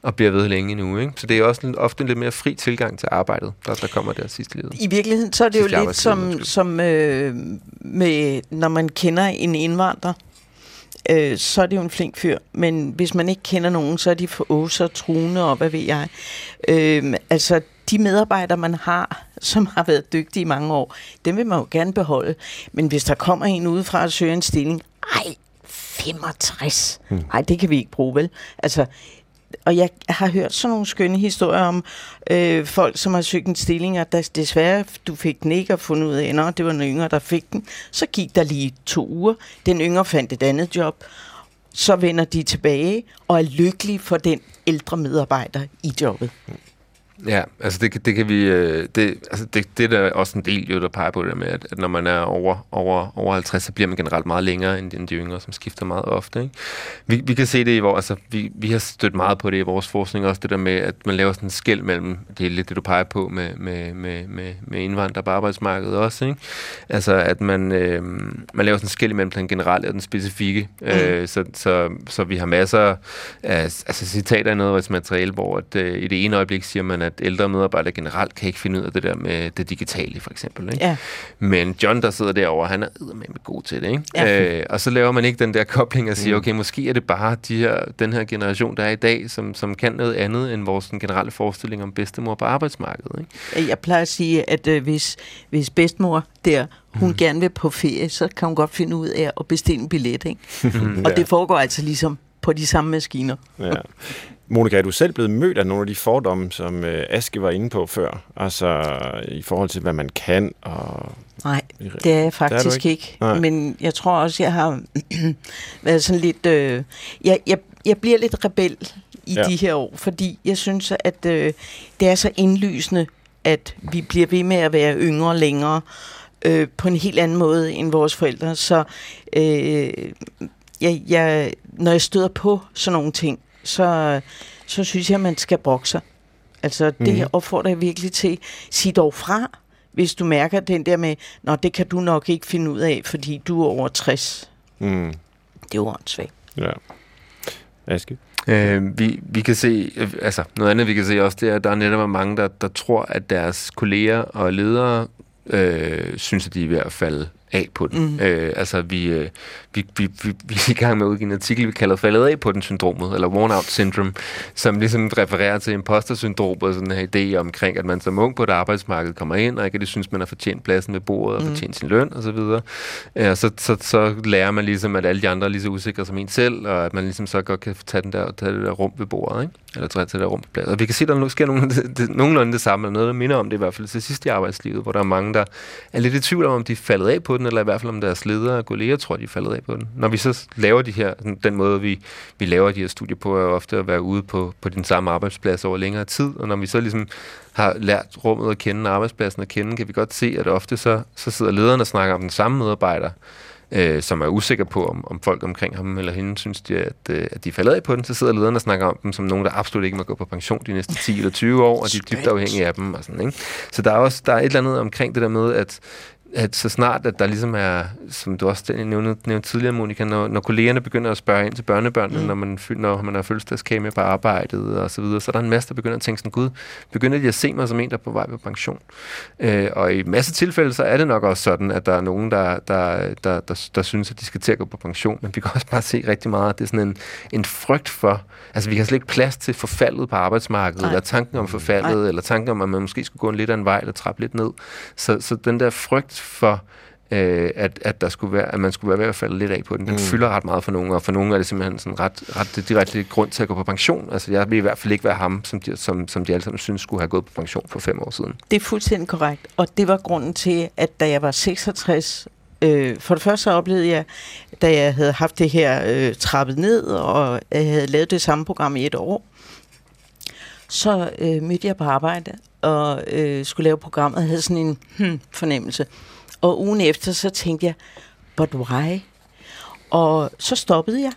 og bliver ved længe nu. Ikke? Så det er også en, ofte en lidt mere fri tilgang til arbejdet, der, der kommer der sidst i livet. I virkeligheden, så er det jo Sidste lidt arbejdstid, som, som øh, med, når man kender en indvandrer, øh, så er det jo en flink fyr. Men hvis man ikke kender nogen, så er de for åser, truende og hvad ved jeg. Øh, altså, de medarbejdere, man har, som har været dygtige i mange år, dem vil man jo gerne beholde. Men hvis der kommer en udefra og søger en stilling, ej, 65. Ej, det kan vi ikke bruge, vel? Altså, og jeg har hørt sådan nogle skønne historier om øh, folk, som har søgt en stilling, og der desværre, du fik den ikke og fundet ud af, at det var den yngre, der fik den. Så gik der lige to uger. Den yngre fandt et andet job. Så vender de tilbage og er lykkelige for den ældre medarbejder i jobbet. Ja, altså det, kan- det kan vi, øh, det, altså det, det er der også en del, jo, der peger på det der med, at, at når man er over, over, over 50, så bliver man generelt meget længere end, end de yngre, som skifter meget ofte. Ikke? Vi, vi kan se det i vores, altså vi, vi har stødt meget på det i vores forskning, også det der med, at man laver sådan en skæld mellem, det er lidt det, du peger på med, med, med, med, med indvandrere på arbejdsmarkedet også, ikke? Altså at man, øh, man laver sådan en skæld mellem den generelle og den specifikke, mm. øh, så, så, så vi har masser af altså, citater i noget af vores materiale, hvor at, øh, i det ene øjeblik siger man, at ældre medarbejdere generelt kan ikke finde ud af det der med det digitale, for eksempel. Ikke? Ja. Men John, der sidder derovre, han er med god til det. Ikke? Ja. Øh, og så laver man ikke den der kobling og siger, okay, måske er det bare de her, den her generation, der er i dag, som, som kan noget andet end vores sådan, generelle forestilling om bedstemor på arbejdsmarkedet. Ikke? Jeg plejer at sige, at øh, hvis, hvis bedsmor der, hun mm. gerne vil på ferie, så kan hun godt finde ud af at bestille en billet. Ikke? og det foregår altså ligesom på de samme maskiner. Ja. Monika, er du selv blevet mødt af nogle af de fordomme, som øh, Aske var inde på før? Altså i forhold til, hvad man kan og... Nej, det er jeg faktisk ikke. ikke. ikke. Nej. Men jeg tror også, jeg har været sådan lidt... Øh, jeg, jeg, jeg bliver lidt rebel i ja. de her år, fordi jeg synes, at øh, det er så indlysende, at vi bliver ved med at være yngre længere øh, på en helt anden måde end vores forældre. Så øh, jeg, jeg, når jeg støder på sådan nogle ting, så, så synes jeg, at man skal brokke sig. Altså, det Mhm. opfordrer jeg virkelig til. Sig dog fra, hvis du mærker den der med, Nå, det kan du nok ikke finde ud af, fordi du er over 60. Mm, Det er jo åndssvagt. ja. Aske? Øh, vi, vi kan se, altså noget andet vi kan se også, det er, at der er netop mange, der, der tror, at deres kolleger og ledere øh, synes, at de er ved at falde af på den. Mm. Øh, altså, vi, øh, vi, vi, vi, vi er i gang med at udgive en artikel, vi kalder faldet af på den syndromet, eller worn out syndrome, som ligesom refererer til imposter-syndrom og sådan en idé omkring, at man som ung på et arbejdsmarked kommer ind, og ikke det synes, man har fortjent pladsen ved bordet, og Mhm. fortjent sin løn, og så videre. Øh, og så, så, så lærer man ligesom, at alle de andre er lige så usikre som en selv, og at man ligesom så godt kan tage, den der, tage det der rum ved bordet, ikke? eller tage det der rum på plads. Og vi kan se, at der nu sker nogenlunde det, nogenlunde det samme, og noget, der minder om det i hvert fald til sidst i arbejdslivet, hvor der er mange, der er lidt i tvivl om, om de er faldet af på den, eller i hvert fald om deres ledere og kolleger tror, de er faldet af på den. Når vi så laver de her, den måde, vi, vi laver de her studier på, er ofte at være ude på, på din samme arbejdsplads over længere tid, og når vi så ligesom har lært rummet at kende, arbejdspladsen at kende, kan vi godt se, at ofte så, så sidder lederne og snakker om den samme medarbejder, øh, som er usikker på, om, om folk omkring ham eller hende synes, de, at, øh, at de er faldet af på den, så sidder lederne og snakker om dem som nogen, der absolut ikke må gå på pension de næste 10 eller 20 år, og de er dybt afhængige af dem. Og sådan, ikke? Så der er også der er et eller andet omkring det der med, at at så snart, at der ligesom er, som du også nævnte, nævnte tidligere, Monika, når, når kollegerne begynder at spørge ind til børnebørnene, mm. når, man, når man har fødselsdagskage med på arbejdet og så videre, så er der en masse, der begynder at tænke sådan, gud, begynder de at se mig som en, der er på vej på pension? Øh, og i masse tilfælde, så er det nok også sådan, at der er nogen, der, der, der, der, der synes, at de skal til at gå på pension, men vi kan også bare se rigtig meget, at det er sådan en, en frygt for, altså vi kan slet ikke plads til forfaldet på arbejdsmarkedet, Nej. eller tanken om forfaldet, Nej. eller tanken om, at man måske skulle gå en lidt af en vej, eller trappe lidt ned. Så, så den der frygt for, øh, at, at, der skulle være, at man skulle være ved at falde lidt af på den. Den mm. fylder ret meget for nogen, og for nogen er det simpelthen sådan ret, ret direkte grund til at gå på pension. Altså, jeg vil i hvert fald ikke være ham, som de, som, som de alle sammen synes skulle have gået på pension for fem år siden. Det er fuldstændig korrekt, og det var grunden til, at da jeg var 66, øh, for det første så oplevede jeg, da jeg havde haft det her øh, trappet ned, og jeg havde lavet det samme program i et år, så øh, mødte jeg på arbejde, og øh, skulle lave programmet, og havde sådan en hmm, fornemmelse. Og ugen efter, så tænkte jeg, but why? Og så stoppede jeg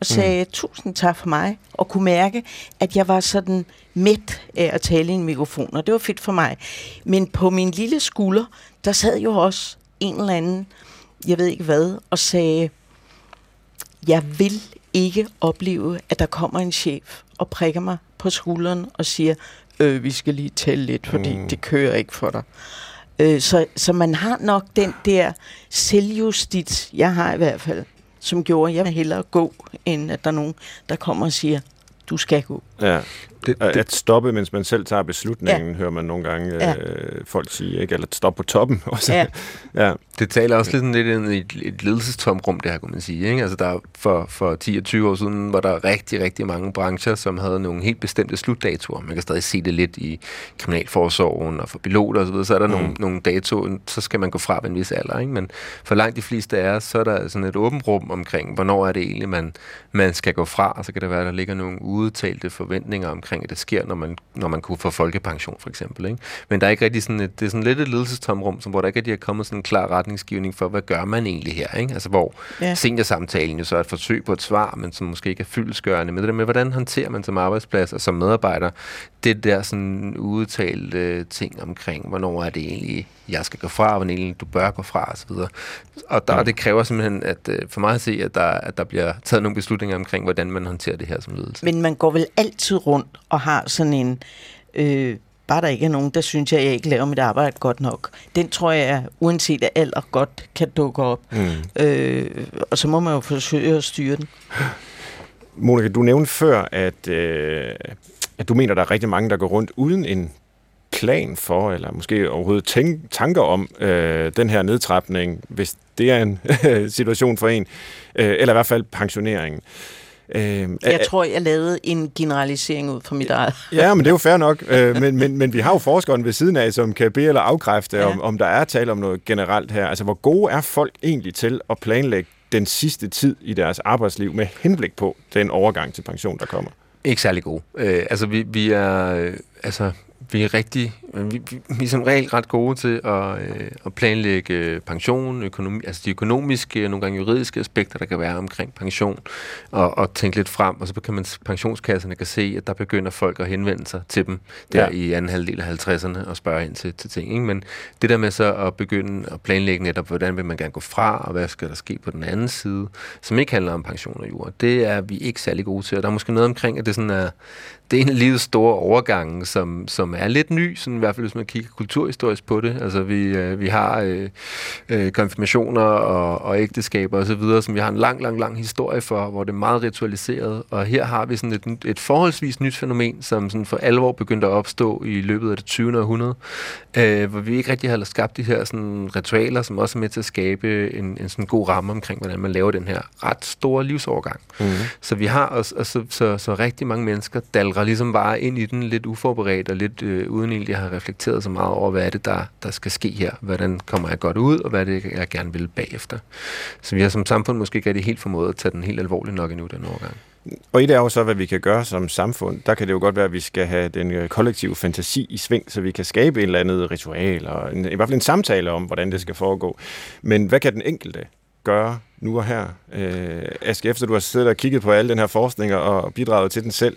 og sagde mm. tusind tak for mig, og kunne mærke, at jeg var sådan midt af at tale i en mikrofon, og det var fedt for mig. Men på min lille skulder, der sad jo også en eller anden, jeg ved ikke hvad, og sagde, jeg vil ikke opleve, at der kommer en chef og prikker mig på skulderen og siger, øh, vi skal lige tælle lidt, fordi mm. det kører ikke for dig. Øh, så, så man har nok den der selvjustits, jeg har i hvert fald, som gjorde, at jeg vil hellere gå, end at der er nogen, der kommer og siger, du skal gå. Ja. Det, det, at stoppe, mens man selv tager beslutningen, ja. hører man nogle gange ja. øh, folk sige, ikke? eller stoppe på toppen. Også. Ja. ja. Det taler også lidt, lidt ind i et, et ledelsestomrum, det her, kunne man sige. Ikke? Altså der, for, for 10 og 20 år siden var der rigtig, rigtig mange brancher, som havde nogle helt bestemte slutdatoer. Man kan stadig se det lidt i kriminalforsorgen og for piloter osv., så, videre. så er der mm. nogle, nogle datoer, så skal man gå fra ved en vis alder. Ikke? Men for langt de fleste af os, så er der sådan et åbent rum omkring, hvornår er det egentlig, man, man skal gå fra, og så kan det være, at der ligger nogle udtalte forventninger omkring, at det sker, når man, når man kunne få folkepension, for eksempel. Ikke? Men der er ikke rigtig sådan et, det er sådan lidt et ledelsestomrum, som, hvor der ikke rigtig er kommet sådan en klar retningsgivning for, hvad gør man egentlig her? Ikke? Altså hvor ja. seniorsamtalen jo så er et forsøg på et svar, men som måske ikke er fyldesgørende. Men det der med, hvordan håndterer man som arbejdsplads og som medarbejder, det der sådan udtalte ting omkring, hvornår er det egentlig, jeg skal gå fra, hvornår egentlig du bør gå fra, osv. Og der, ja. det kræver simpelthen, at øh, for mig at se, at der, at der bliver taget nogle beslutninger omkring, hvordan man håndterer det her som ledelse. Men man går vel altid rundt og har sådan en... Øh, bare der ikke er nogen, der synes, at jeg ikke laver mit arbejde godt nok. Den tror jeg, uanset af alder, godt kan dukke op. Mm. Øh, og så må man jo forsøge at styre den. Monika, du nævnte før, at, øh, at du mener, der er rigtig mange, der går rundt uden en plan for, eller måske overhovedet tænk, tanker om øh, den her nedtrapning, hvis det er en situation for en, øh, eller i hvert fald pensioneringen. Øh, jeg tror, jeg lavede en generalisering ud fra mit eget. Ja, men det er jo fair nok. Øh, men, men, men vi har jo forskeren ved siden af, som kan bede eller afkræfte, ja. om, om der er tale om noget generelt her. Altså, hvor gode er folk egentlig til at planlægge den sidste tid i deres arbejdsliv med henblik på den overgang til pension, der kommer? Ikke særlig gode. Øh, altså, vi, vi er... Øh, altså, vi er rigtig, vi, vi er som regel ret gode til at, øh, at planlægge pension, økonomi, altså de økonomiske og nogle gange juridiske aspekter, der kan være omkring pension, og, og tænke lidt frem, og så kan man, pensionskasserne kan se, at der begynder folk at henvende sig til dem der ja. i anden halvdel af 50'erne og spørge ind til, til ting. Ikke? Men det der med så at begynde at planlægge netop, hvordan vil man gerne gå fra, og hvad skal der ske på den anden side, som ikke handler om pension og jord, det er vi ikke særlig gode til. Og der er måske noget omkring, at det sådan er, det er en af livets store overgange, som, som er lidt ny, sådan i hvert fald hvis man kigger kulturhistorisk på det. Altså vi, øh, vi har øh, øh, konfirmationer og, og ægteskaber osv., som vi har en lang, lang, lang historie for, hvor det er meget ritualiseret. Og her har vi sådan et, et forholdsvis nyt fænomen, som sådan for alvor begyndte at opstå i løbet af det 20. århundrede, øh, hvor vi ikke rigtig har skabt de her sådan, ritualer, som også er med til at skabe en, en sådan god ramme omkring, hvordan man laver den her ret store livsovergang. Mm. Så vi har også, og så, så, så rigtig mange mennesker dalrer ligesom bare ind i den lidt uforberedt og lidt øh, uden egentlig at have reflekteret så meget over, hvad er det, der, der skal ske her? Hvordan kommer jeg godt ud, og hvad er det, jeg gerne vil bagefter? Så vi har som samfund måske ikke rigtig helt formået at tage den helt alvorligt nok endnu den overgang. Og i det er jo så, hvad vi kan gøre som samfund. Der kan det jo godt være, at vi skal have den øh, kollektive fantasi i sving, så vi kan skabe et eller andet ritual, og en, i hvert fald en samtale om, hvordan det skal foregå. Men hvad kan den enkelte gøre nu og her? Øh, Aske, efter du har siddet og kigget på al den her forskning og bidraget til den selv,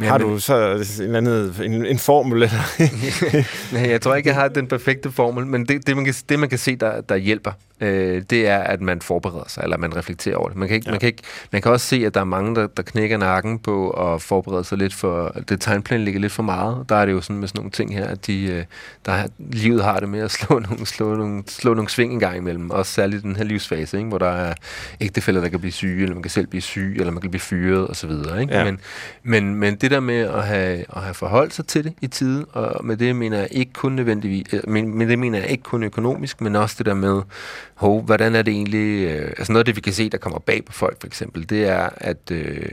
Ja, har du så en, eller anden, en, en formel? Eller? Nej, jeg tror ikke, jeg har den perfekte formel, men det, det, man, kan, det man kan se, der, der hjælper, øh, det er, at man forbereder sig, eller man reflekterer over det. Man kan, ikke, ja. man kan, ikke, man kan også se, at der er mange, der, der knækker nakken på at forberede sig lidt for, det tegnplan ligger lidt for meget. Der er det jo sådan med sådan nogle ting her, at de, øh, der, livet har det med at slå nogle, slå nogle, slå nogle sving en gang imellem, også særligt den her livsfase, ikke? hvor der er ægtefælder, der kan blive syge, eller man kan selv blive syg, eller man kan blive fyret osv. Ikke? Ja. Men, men, men det der med at have, at have forholdt sig til det i tide, og med det mener jeg ikke kun nødvendigvis, øh, men, med det mener jeg ikke kun økonomisk, men også det der med, hov, hvordan er det egentlig, øh, altså noget af det, vi kan se, der kommer bag på folk for eksempel, det er, at, øh,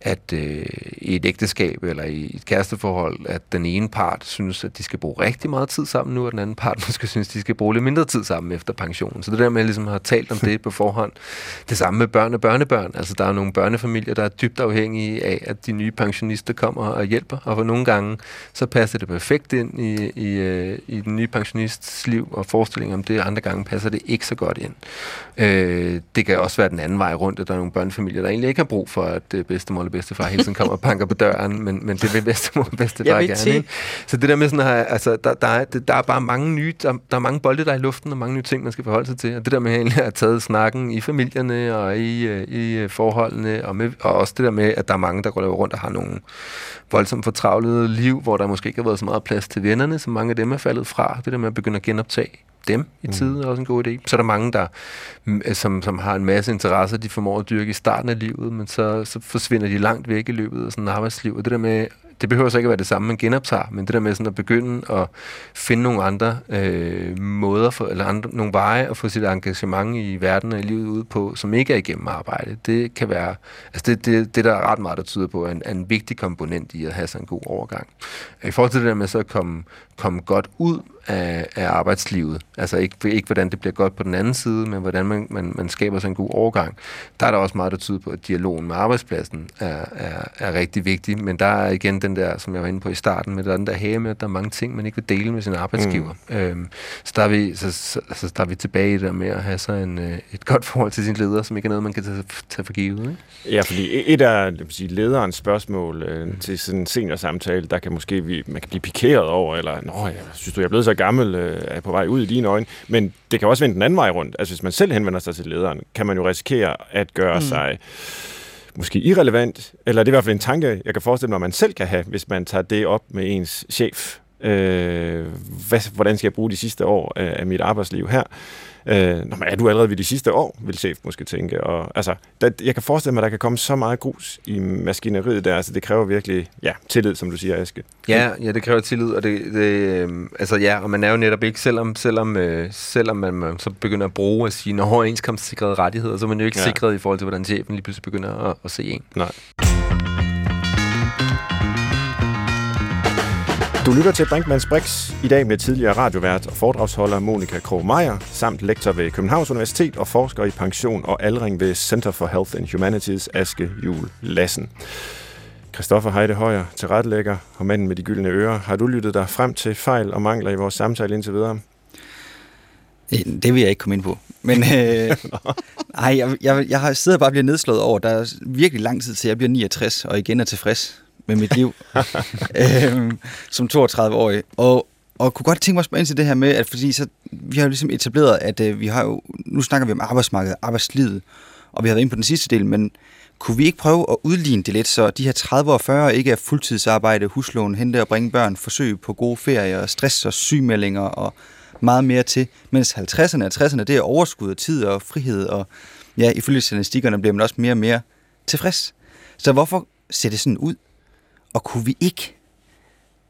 at øh, i et ægteskab eller i et kæresteforhold, at den ene part synes, at de skal bruge rigtig meget tid sammen nu, og den anden part måske synes, at de skal bruge lidt mindre tid sammen efter pensionen. Så det der med, at jeg ligesom har talt om det på forhånd, det samme med børn og børnebørn. Altså der er nogle børnefamilier, der er dybt afhængige af, at de nye pensionister kommer og hjælper, og for nogle gange, så passer det perfekt ind i, i, øh, i den nye pensionists liv og forestilling om det, andre gange passer det ikke så godt ind. Øh, det kan også være den anden vej rundt, at der er nogle børnefamilier, der egentlig ikke har brug for, at øh, bedstemor eller bedstefar hele tiden kommer og banker på døren, men, men det vil bedstemor og bedstefar gerne. Ikke? Så det der med sådan her, altså, der, der, er, der er bare mange nye, der, der er mange bolde, der er i luften, og mange nye ting, man skal forholde sig til. Og det der med at have taget snakken i familierne og i, øh, i øh, forholdene, og, med, og også det der med, at der er mange, der går rundt og har nogle voldsomt fortravlede liv, hvor der måske ikke har været så meget plads til vennerne, så mange af dem er faldet fra. Det der med at begynde at genoptage dem i tide mm. er også en god idé. Så er der mange, der, som, som har en masse interesser, de formår at dyrke i starten af livet, men så, så forsvinder de langt væk i løbet af sådan arbejdsliv. Og det der med det behøver så ikke at være det samme, man genoptager, men det der med sådan at begynde at finde nogle andre øh, måder, for, eller andre, nogle veje at få sit engagement i verden og i livet ud på, som ikke er igennem arbejde, det kan være, altså det, det, det der er ret meget, der tyder på, er en, en vigtig komponent i at have sådan en god overgang. I forhold til det der med så at komme, komme godt ud af, af arbejdslivet. Altså ikke, ikke hvordan det bliver godt på den anden side, men hvordan man, man, man skaber sig en god overgang. Der er der også meget, der tyder på, at dialogen med arbejdspladsen er, er, er rigtig vigtig, men der er igen den der, som jeg var inde på i starten, med den der hage med, at der er mange ting, man ikke vil dele med sin arbejdsgiver. Mm. Øhm, så, der er vi, så, så, så der er vi tilbage i det med at have så en, øh, et godt forhold til sin leder, som ikke er noget, man kan tage, tage for givet. Ikke? Ja, fordi et af sige, lederens spørgsmål øh, mm. til sådan en seniorsamtale, der kan måske vi, man kan blive pikeret over, eller, nå, jeg synes du, jeg er blevet så gammel, øh, er på vej ud i dine øjne. Men det kan også vende den anden vej rundt. Altså hvis man selv henvender sig til lederen, kan man jo risikere at gøre mm. sig måske irrelevant, eller det er i hvert fald en tanke, jeg kan forestille mig, man selv kan have, hvis man tager det op med ens chef. Øh, hvad, hvordan skal jeg bruge de sidste år af mit arbejdsliv her? Øh, Nå, men er du allerede ved de sidste år, vil chef måske tænke. Og, altså, der, jeg kan forestille mig, at der kan komme så meget grus i maskineriet der. Altså, det kræver virkelig ja, tillid, som du siger, Aske. Ja, ja det kræver tillid. Og det, det, øh, altså, ja, og man er jo netop ikke, selvom, selvom, øh, selvom man, man så begynder at bruge at sige, når overenskomstsikrede rettigheder, så er man jo ikke ja. sikret i forhold til, hvordan chefen lige pludselig begynder at, at se en. Nej. Du lytter til Brinkmanns Brix i dag med tidligere radiovært og foredragsholder Monika Krog Meier, samt lektor ved Københavns Universitet og forsker i pension og aldring ved Center for Health and Humanities, Aske Jul Lassen. Christoffer Heide Højer, tilrettelægger og manden med de gyldne ører. Har du lyttet dig frem til fejl og mangler i vores samtale indtil videre? Øh, det vil jeg ikke komme ind på. Men øh, ej, jeg, jeg, jeg har siddet og bare blevet nedslået over, der er virkelig lang tid til, jeg bliver 69 og igen er tilfreds med mit liv øhm, som 32-årig. Og, og kunne godt tænke mig at spørge ind til det her med, at fordi så, vi har jo ligesom etableret, at øh, vi har jo, nu snakker vi om arbejdsmarkedet, arbejdslivet, og vi har været inde på den sidste del, men kunne vi ikke prøve at udligne det lidt, så de her 30 og 40 ikke er fuldtidsarbejde, huslån, hente og bringe børn, forsøg på gode ferier, stress og sygemeldinger og meget mere til, mens 50'erne og 60'erne, det er overskud af tid og frihed, og ja, ifølge statistikkerne bliver man også mere og mere tilfreds. Så hvorfor ser det sådan ud? Og kunne vi ikke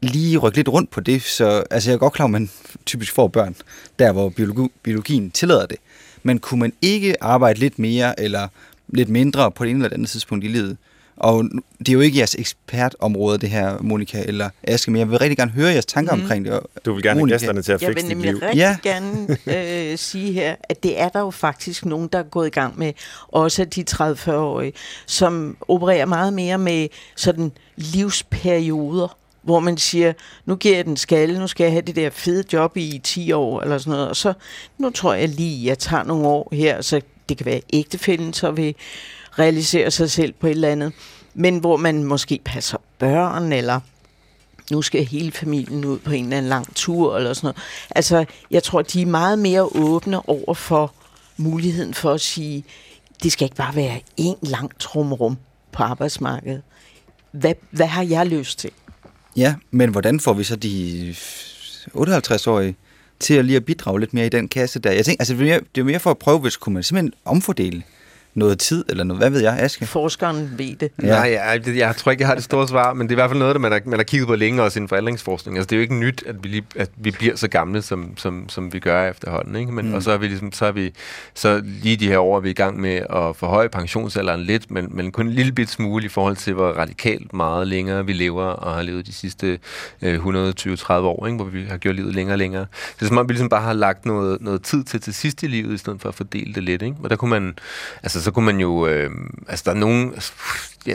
lige rykke lidt rundt på det, så altså jeg er godt klar, at man typisk får børn, der hvor biologi, biologien tillader det. Men kunne man ikke arbejde lidt mere eller lidt mindre på det ene eller andet tidspunkt i livet? Og det er jo ikke jeres ekspertområde, det her, Monika eller Aske, men jeg vil rigtig gerne høre jeres tanker mm. omkring det. Du vil gerne have gæsterne til at fikse dit liv. Jeg vil nemlig rigtig ja. gerne øh, sige her, at det er der jo faktisk nogen, der er gået i gang med, også de 30-40-årige, som opererer meget mere med sådan livsperioder, hvor man siger, nu giver jeg den skalle, nu skal jeg have det der fede job i 10 år, eller sådan noget, og så, nu tror jeg lige, jeg tager nogle år her, så det kan være ægtefælden, så vil realisere sig selv på et eller andet. men hvor man måske passer børn, eller nu skal hele familien ud på en eller anden lang tur, eller sådan noget. Altså, jeg tror, de er meget mere åbne over for muligheden for at sige, det skal ikke bare være en lang trumrum på arbejdsmarkedet. Hvad, hvad har jeg lyst til? Ja, men hvordan får vi så de 58-årige til at lige at bidrage lidt mere i den kasse der? Jeg tænker, altså, det er mere, for at prøve, hvis kunne man simpelthen omfordele noget tid, eller noget, hvad ved jeg, Aske? Forskeren ved det. Ja. Nej, jeg, jeg, jeg tror ikke, jeg har det store svar, men det er i hvert fald noget, der man har, man har kigget på længe også inden for aldringsforskning. Altså, det er jo ikke nyt, at vi, lige, at vi bliver så gamle, som, som, som vi gør efterhånden. Ikke? Men, mm. Og så er vi ligesom, så er vi, så lige de her år er vi i gang med at forhøje pensionsalderen lidt, men, men kun en lille bit smule i forhold til, hvor radikalt meget længere vi lever og har levet de sidste øh, 120-30 år, ikke? hvor vi har gjort livet længere og længere. Så det er som om, vi ligesom bare har lagt noget, noget tid til til sidst i livet, i stedet for at fordele det lidt. Ikke? Og der kunne man, altså så kunne man jo, øh, altså der er nogen, ja,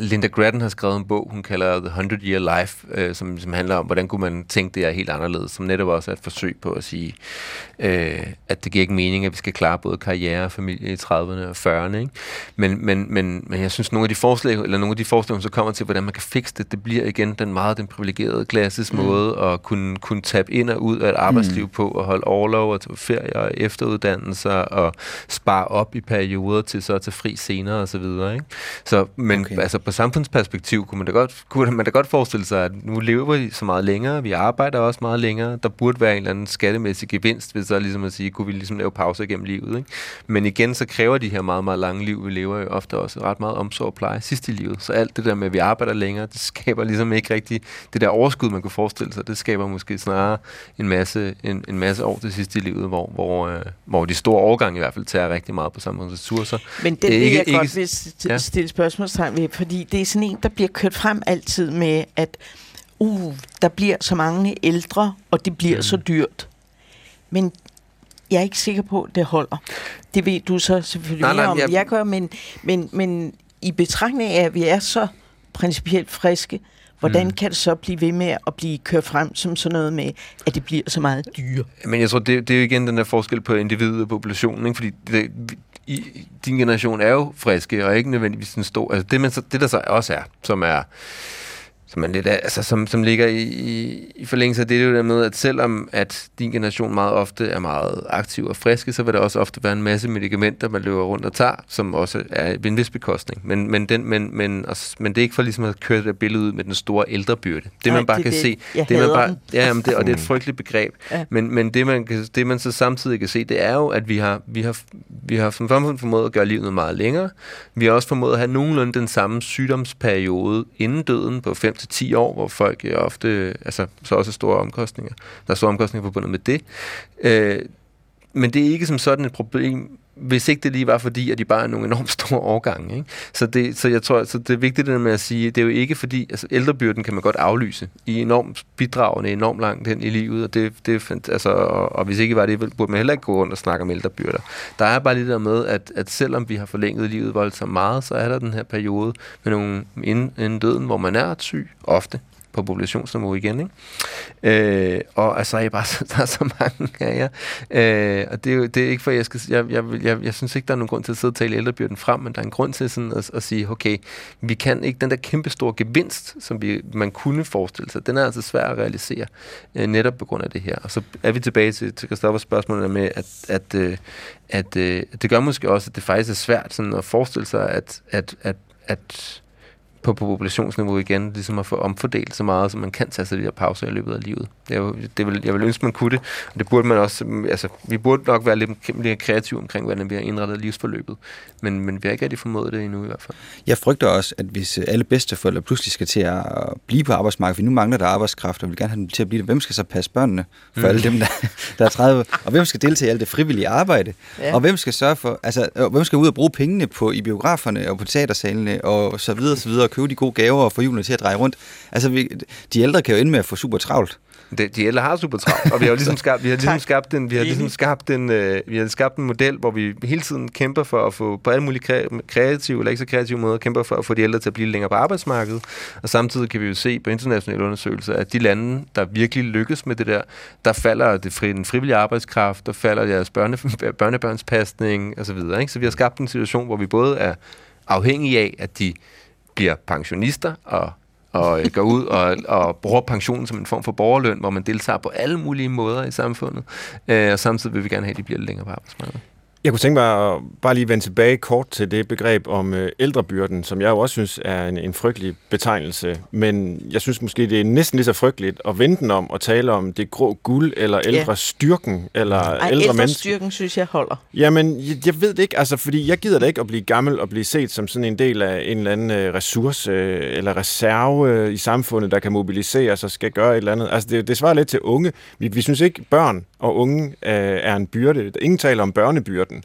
Linda Grattan har skrevet en bog, hun kalder The 100 Year Life, øh, som, som handler om, hvordan kunne man tænke det er helt anderledes, som netop også er et forsøg på at sige, øh, at det giver ikke mening, at vi skal klare både karriere og familie i 30'erne og 40'erne. Ikke? Men, men, men, men jeg synes, nogle af de forslag, eller nogle af de forslag, hun så kommer til, hvordan man kan fikse det, det bliver igen den meget den privilegerede klasses mm. måde at kunne, kunne tabe ind og ud af et arbejdsliv mm. på, og holde overlov og tage ferie og efteruddannelser og spare op i perioder til så at tage fri senere og så videre. Ikke? Så, men okay. altså på samfundsperspektiv kunne man, da godt, kunne man da godt forestille sig, at nu lever vi så meget længere, vi arbejder også meget længere, der burde være en eller anden skattemæssig gevinst, hvis så ligesom at sige, kunne vi ligesom lave pauser gennem livet. Ikke? Men igen, så kræver de her meget, meget lange liv, vi lever jo ofte også ret meget omsorg og pleje sidst i livet. Så alt det der med, at vi arbejder længere, det skaber ligesom ikke rigtig det der overskud, man kunne forestille sig. Det skaber måske snarere en masse, en, en masse år til sidst i livet, hvor, hvor, øh, hvor de store overgange i hvert fald tager rigtig meget på samfundsressourcer. Men det vil ikke, jeg ikke, godt vil stille ja. spørgsmålstegn ved, fordi det er sådan en, der bliver kørt frem altid med, at uh, der bliver så mange ældre, og det bliver mm. så dyrt. Men jeg er ikke sikker på, at det holder. Det ved du så selvfølgelig nej, nej, om, jeg... jeg gør, men, men, men i betragtning af, at vi er så principielt friske, hvordan mm. kan det så blive ved med at blive kørt frem som sådan noget med, at det bliver så meget dyre? Men jeg tror, det, det er jo igen den der forskel på individet og populationen, ikke? fordi det, i, din generation er jo friske, og ikke nødvendigvis en stor. Altså det, man så, det der så også er, som er som, er lidt, altså, som, som ligger i, i, i forlængelse af det, det er jo der med, at selvom at din generation meget ofte er meget aktiv og friske, så vil der også ofte være en masse medicamenter, man løber rundt og tager, som også er en vis bekostning. Men, men, den, men, men, også, men det er ikke for ligesom at køre det billede ud med den store ældrebyrde. Det Nej, man bare det, kan det, se, jeg det man bare, den. ja, jamen det, og det er et frygteligt begreb. Ja. Men, men det, man kan, det man så samtidig kan se, det er jo, at vi har, vi har, vi har som samfund formået at gøre livet meget længere. Vi har også formået at have nogenlunde den samme sygdomsperiode inden døden på til 10 år, hvor folk er ofte, altså så også store omkostninger. Der er store omkostninger forbundet med det. Øh, men det er ikke som sådan et problem, hvis ikke det lige var fordi, at de bare er nogle enormt store årgange. Ikke? Så, det, så jeg tror, så det er vigtigt det med at sige, det er jo ikke fordi, altså ældrebyrden kan man godt aflyse i enormt bidragende, enormt langt hen i livet, og, det, det, altså, og, og hvis ikke var det, burde man heller ikke gå rundt og snakke om ældrebyrder. Der er bare lidt der med, at, at selvom vi har forlænget livet voldsomt meget, så er der den her periode med nogle inden, inden døden, hvor man er syg, ofte, på populationsniveau igen. Ikke? Øh, og altså, jeg bare, der er så mange af jer. Øh, og det er jo det er ikke for, jeg skal... Jeg, jeg, jeg, jeg synes ikke, der er nogen grund til at sidde og tale ældrebyrden frem, men der er en grund til sådan at, at sige, okay, vi kan ikke... Den der kæmpe store gevinst, som vi, man kunne forestille sig, den er altså svær at realisere, øh, netop på grund af det her. Og så er vi tilbage til, til Christoffers spørgsmål med, at, at, øh, at øh, det gør måske også, at det faktisk er svært sådan at forestille sig, at, at, at, at på, på populationsniveau igen, ligesom at få omfordelt så meget, som man kan tage sig de her pauser i løbet af livet. Det jo, det vil, jeg vil ønske, man kunne det, og det burde man også, altså, vi burde nok være lidt, lidt kreative omkring, hvordan vi har indrettet livsforløbet, men, men vi har ikke rigtig formået det endnu i hvert fald. Jeg frygter også, at hvis alle bedsteforældre pludselig skal til at blive på arbejdsmarkedet, for nu mangler der arbejdskraft, og vi vil gerne have dem til at blive det, hvem skal så passe børnene for mm. alle dem, der, der er 30, og hvem skal deltage i alt det frivillige arbejde, ja. og hvem skal sørge for, altså, hvem skal ud og bruge pengene på i biograferne og på teatersalene og så videre, så videre, købe de gode gaver og få julen til at dreje rundt. Altså, vi, de ældre kan jo ende med at få super travlt. De, de ældre har super travlt, og vi har jo ligesom skabt, vi har ligesom skabt en, vi har ligesom skabt en, øh, vi har skabt en model, hvor vi hele tiden kæmper for at få på alle mulige kreative eller ikke så kreative måder kæmper for at få de ældre til at blive længere på arbejdsmarkedet. Og samtidig kan vi jo se på internationale undersøgelser, at de lande, der virkelig lykkes med det der, der falder det fri, den frivillige arbejdskraft, der falder deres børne, børnebørnspasning osv. Så, ikke? så vi har skabt en situation, hvor vi både er afhængige af, at de bliver pensionister og og øh, går ud og, og bruger pensionen som en form for borgerløn, hvor man deltager på alle mulige måder i samfundet. Øh, og samtidig vil vi gerne have, at de bliver lidt længere på arbejdsmarkedet. Jeg kunne tænke mig at bare lige vende tilbage kort til det begreb om øh, ældrebyrden, som jeg jo også synes er en, en frygtelig betegnelse. Men jeg synes måske, det er næsten lige så frygteligt at vende den om og tale om det grå guld, eller ældre styrken, eller Ej, ældre ældre mennesker. styrken synes jeg holder. Jamen, jeg, jeg ved det ikke, altså, fordi jeg gider da ikke at blive gammel og blive set som sådan en del af en eller anden øh, ressource øh, eller reserve i samfundet, der kan mobiliseres og skal gøre et eller andet. Altså, det, det svarer lidt til unge. Vi, vi synes ikke, børn og unge øh, er en byrde. Ingen taler om børnebyrden.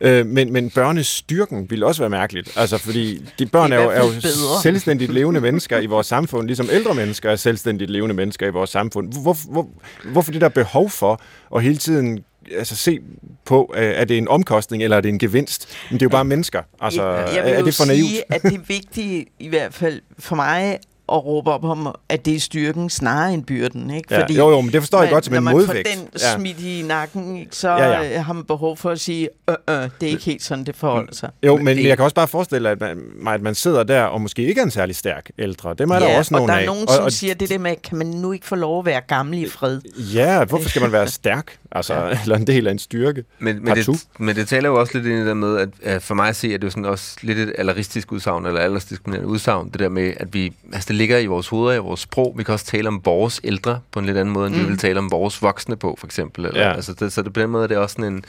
Øh, men, men børnestyrken ville også være mærkeligt. Altså, fordi de børn er, jo, er jo bedre. selvstændigt levende mennesker i vores samfund, ligesom ældre mennesker er selvstændigt levende mennesker i vores samfund. Hvor, hvor, hvorfor det der behov for at hele tiden altså, se på, øh, er det en omkostning, eller er det en gevinst? Men det er jo bare mennesker. Altså, jeg vil er det for naivt? sige, at det vigtige, i hvert fald for mig, at råbe op om, at det er styrken snarere end byrden. Ikke? Ja, jo, jo, men det forstår jeg godt som når en man modvægt. får den Ja. smidt i nakken, ikke, så Ja, ja, ja. har man behov for at sige, øh, øh, det er ikke helt sådan, det forholder sig. Jo, men det, jeg kan også bare forestille at man, mig, at man sidder der og måske ikke er en særlig stærk ældre. Det er der ja, også og nogen der af. er nogen, og, som og, siger det der med, kan man nu ikke få lov at være gammel i fred? Ja, hvorfor skal man være stærk? Altså, ja. eller en del af en styrke. Men, men, det, men det taler jo også lidt ind i det der med, at, at for mig at se, at det er jo sådan også lidt et alderistisk udsagn, eller aldersdiskriminerende udsagn, det der med, at vi, altså det ligger i vores hoveder, i vores sprog. Vi kan også tale om vores ældre på en lidt anden måde, end mm. vi vil tale om vores voksne på, for eksempel. Eller, Ja. altså det, så det, på den måde er det også sådan en,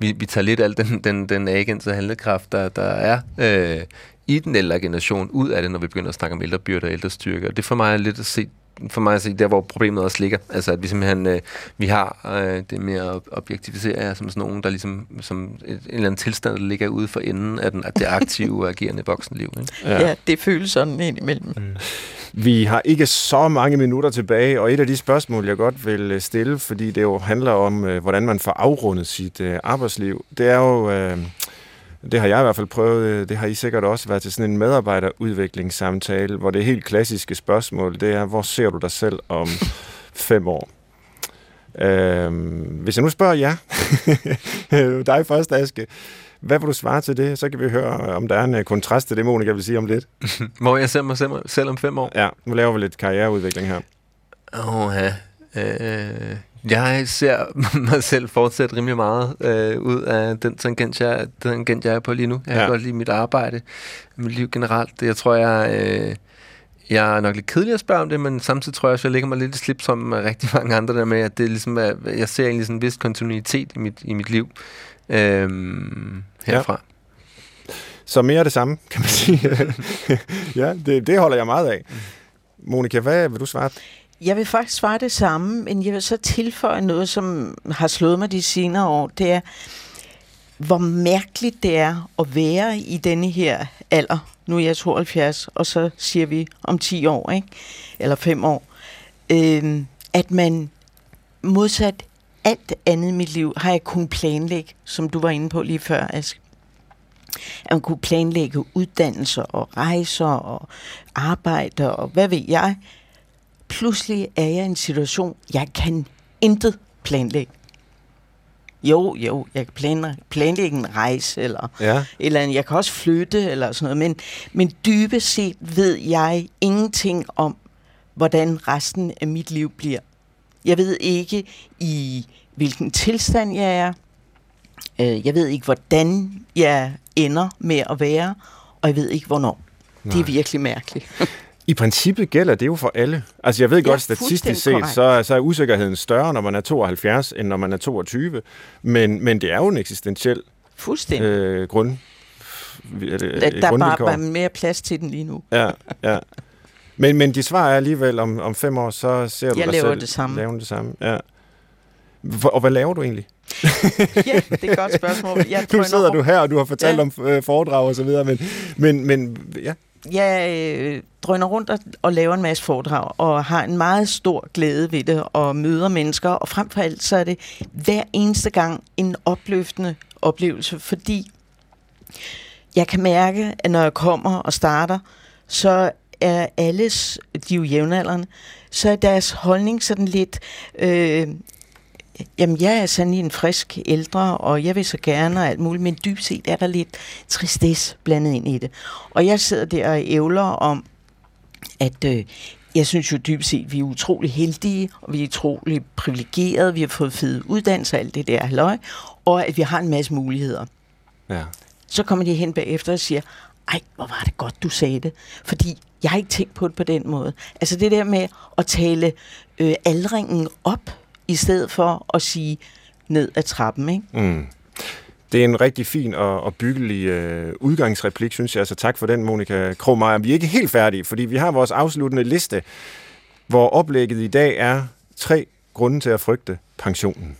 vi, vi tager lidt al den, den, den agens og handlekraft, der, der er øh, i den ældre generation, ud af det, når vi begynder at snakke om ældrebyrde og ældrestyrke. Og det for mig er lidt at se for mig at se, der hvor problemet også ligger. Altså at vi simpelthen, øh, vi har øh, det med at objektivisere jer som sådan nogen, der ligesom, som et, en eller anden tilstand, der ligger ude for enden af den, af det aktive og agerende voksenliv. Ikke? Ja, ja det føles sådan indimellem. Mm. Vi har ikke så mange minutter tilbage, og et af de spørgsmål, jeg godt vil øh, stille, fordi det jo handler om, øh, hvordan man får afrundet sit øh, arbejdsliv, det er jo, øh, det har jeg i hvert fald prøvet, det har I sikkert også været til sådan en medarbejderudviklingssamtale, hvor det helt klassiske spørgsmål, det er, hvor ser du dig selv om fem år? Øh, hvis jeg nu spørger jer, dig først, Aske, hvad vil du svare til det? Så kan vi høre, om der er en øh, kontrast til det, Monika vil sige om lidt. Hvor jeg ser mig selv, om fem år. Ja, nu laver vi lidt karriereudvikling her. Åh, ja. Øh, jeg ser mig selv fortsætte rimelig meget øh, ud af den tangent, jeg, den tangent, jeg er på lige nu. Jeg Ja. kan godt lide mit arbejde, mit liv generelt. Jeg tror, jeg, øh, jeg er nok lidt kedelig at spørge om det, men samtidig tror jeg også, jeg ligger mig lidt i slip som rigtig mange andre der med, at det ligesom er, jeg ser egentlig sådan en vis kontinuitet i mit, i mit liv øh, herfra. Så mere af det samme, kan man sige. ja, det, det holder jeg meget af. Monika, hvad vil du svare? Jeg vil faktisk svare det samme, men jeg vil så tilføje noget, som har slået mig de senere år. Det er, hvor mærkeligt det er at være i denne her alder. Nu er jeg 72, og så siger vi om 10 år, ikke? eller 5 år. Øhm, at man modsat alt andet i mit liv, har jeg kunnet planlægge, som du var inde på lige før, Ask. At man kunne planlægge uddannelser og rejser og arbejde og hvad ved jeg. Pludselig er jeg i en situation, jeg kan intet planlægge. Jo, jo, jeg kan planlægge, planlægge en rejse, eller, Ja. eller jeg kan også flytte, eller sådan noget, men, men dybest set ved jeg ingenting om, hvordan resten af mit liv bliver. Jeg ved ikke, i hvilken tilstand jeg er. Øh, Jeg ved ikke, hvordan jeg ender med at være, og jeg ved ikke, hvornår. Nej. Det er virkelig mærkeligt. I princippet gælder det jo for alle. Altså jeg ved Ja, godt, statistisk set, korrekt. så, er- så er usikkerheden større, når man er 72, end når man er 22. Men, men det er jo en eksistentiel Fuldstændig. øh, grund, er det, Der, er bare, mere plads til den lige nu. Ja, ja. Men, men de svar er alligevel, om, om fem år, så ser du Jeg dig laver selv det samme. lave det samme. Ja. Og hvad laver du egentlig? ja, det er et godt spørgsmål. Jeg Nu sidder du her, og du har fortalt Ja. om øh, foredrag og så videre, men, men, men ja, Jeg øh, drøner rundt og, og laver en masse foredrag, og har en meget stor glæde ved det, og møder mennesker, og frem for alt, så er det hver eneste gang en opløftende oplevelse, fordi jeg kan mærke, at når jeg kommer og starter, så er alles, de er jo jævnaldrende, så er deres holdning sådan lidt, øh, Jamen, jeg er sådan en frisk ældre, og jeg vil så gerne og alt muligt, men dybt set er der lidt tristesse blandet ind i det. Og jeg sidder der og ævler om, at øh, jeg synes jo dybt set, vi er utrolig heldige, og vi er utrolig privilegerede, vi har fået fede uddannelser, alt det der halløj, og at vi har en masse muligheder. Ja. Så kommer de hen bagefter og siger, ej, hvor var det godt, du sagde det. Fordi jeg har ikke tænkt på det på den måde. Altså det der med at tale øh, aldringen op, i stedet for at sige ned ad trappen, ikke? Mm. Det er en rigtig fin og, og byggelig øh, udgangsreplik, synes jeg. Så tak for den, Monika Krogmeier. Vi er ikke helt færdige, fordi vi har vores afsluttende liste, hvor oplægget i dag er tre grunde til at frygte pensionen.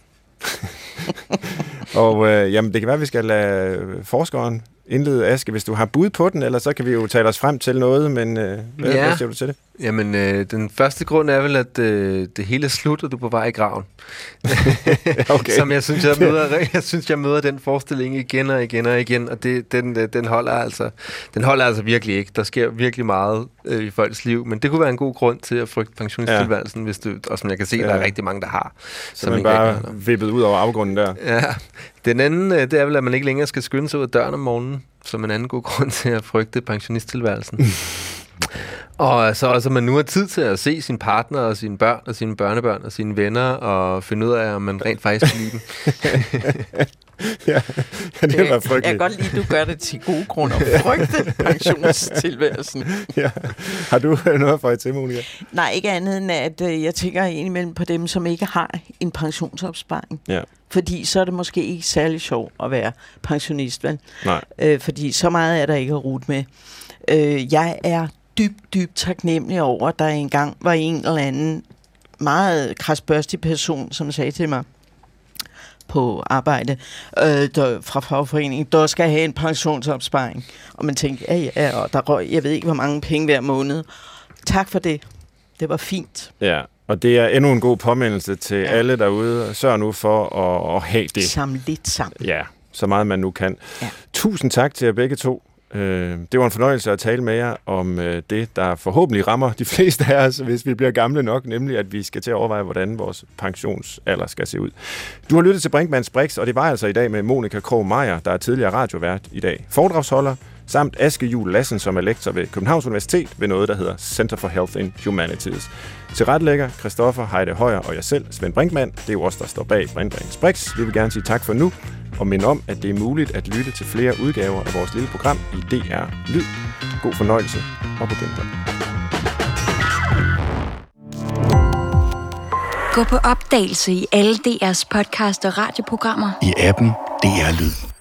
og øh, jamen, det kan være, at vi skal lade forskeren indlede, Aske, hvis du har bud på den, eller så kan vi jo tale os frem til noget, men øh, hvad, ja. hvad siger du til det? Jamen, øh, den første grund er vel, at øh, det hele er slut, og du er på vej i graven. okay. Som jeg synes, jeg møder, jeg synes, jeg møder den forestilling igen og igen og igen, og det, den, øh, den, holder altså, den holder altså virkelig ikke. Der sker virkelig meget øh, i folks liv, men det kunne være en god grund til at frygte pensionstilværelsen, ja. hvis du, og som jeg kan se, ja. der er rigtig mange, der har. Så man bare vippet ud over afgrunden der. Ja. Den anden, øh, det er vel, at man ikke længere skal skynde sig ud af døren om morgenen, som en anden god grund til at frygte pensionisttilværelsen. Og så også, at man nu har tid til at se sin partner og sine børn og sine børnebørn og sine venner og finde ud af, om man rent faktisk kan lide dem. ja, det var frygteligt. Jeg kan godt lide, at du gør det til gode grunde at frygte pensionstilværelsen. ja. Har du noget for til, Monika? Nej, ikke andet end, at øh, jeg tænker indimellem på dem, som ikke har en pensionsopsparing. Ja. Fordi så er det måske ikke særlig sjovt at være pensionist, vel? Nej. Øh, fordi så meget er der ikke at rute med. Øh, jeg er dybt, dybt taknemmelig over, at der engang var en eller anden meget krasbørstig person, som sagde til mig på arbejde øh, der, fra fagforeningen, der skal have en pensionsopsparing. Og man tænkte, ja, ja, og der røg, jeg ved ikke, hvor mange penge hver måned. Tak for det. Det var fint. Ja, og det er endnu en god påmindelse til ja. alle derude. Sørg nu for at, at have det. Samle lidt sammen. Ja, så meget man nu kan. Ja. Tusind tak til jer begge to. Øh, det var en fornøjelse at tale med jer om øh, det, der forhåbentlig rammer de fleste af os, hvis vi bliver gamle nok, nemlig at vi skal til at overveje, hvordan vores pensionsalder skal se ud. Du har lyttet til Brinkmanns Brix, og det var altså i dag med Monika Krog Meier, der er tidligere radiovært i dag. Foredragsholder, samt Aske Jul Lassen, som er lektor ved Københavns Universitet ved noget, der hedder Center for Health in Humanities. Til retlægger Christoffer Heide Højer og jeg selv, Svend Brinkmann. Det er jo os, der står bag Brinkmanns Brix. Vi vil gerne sige tak for nu og minde om, at det er muligt at lytte til flere udgaver af vores lille program i DR Lyd. God fornøjelse og på genhør. Gå på opdagelse i alle DR's podcast og radioprogrammer. I appen DR Lyd.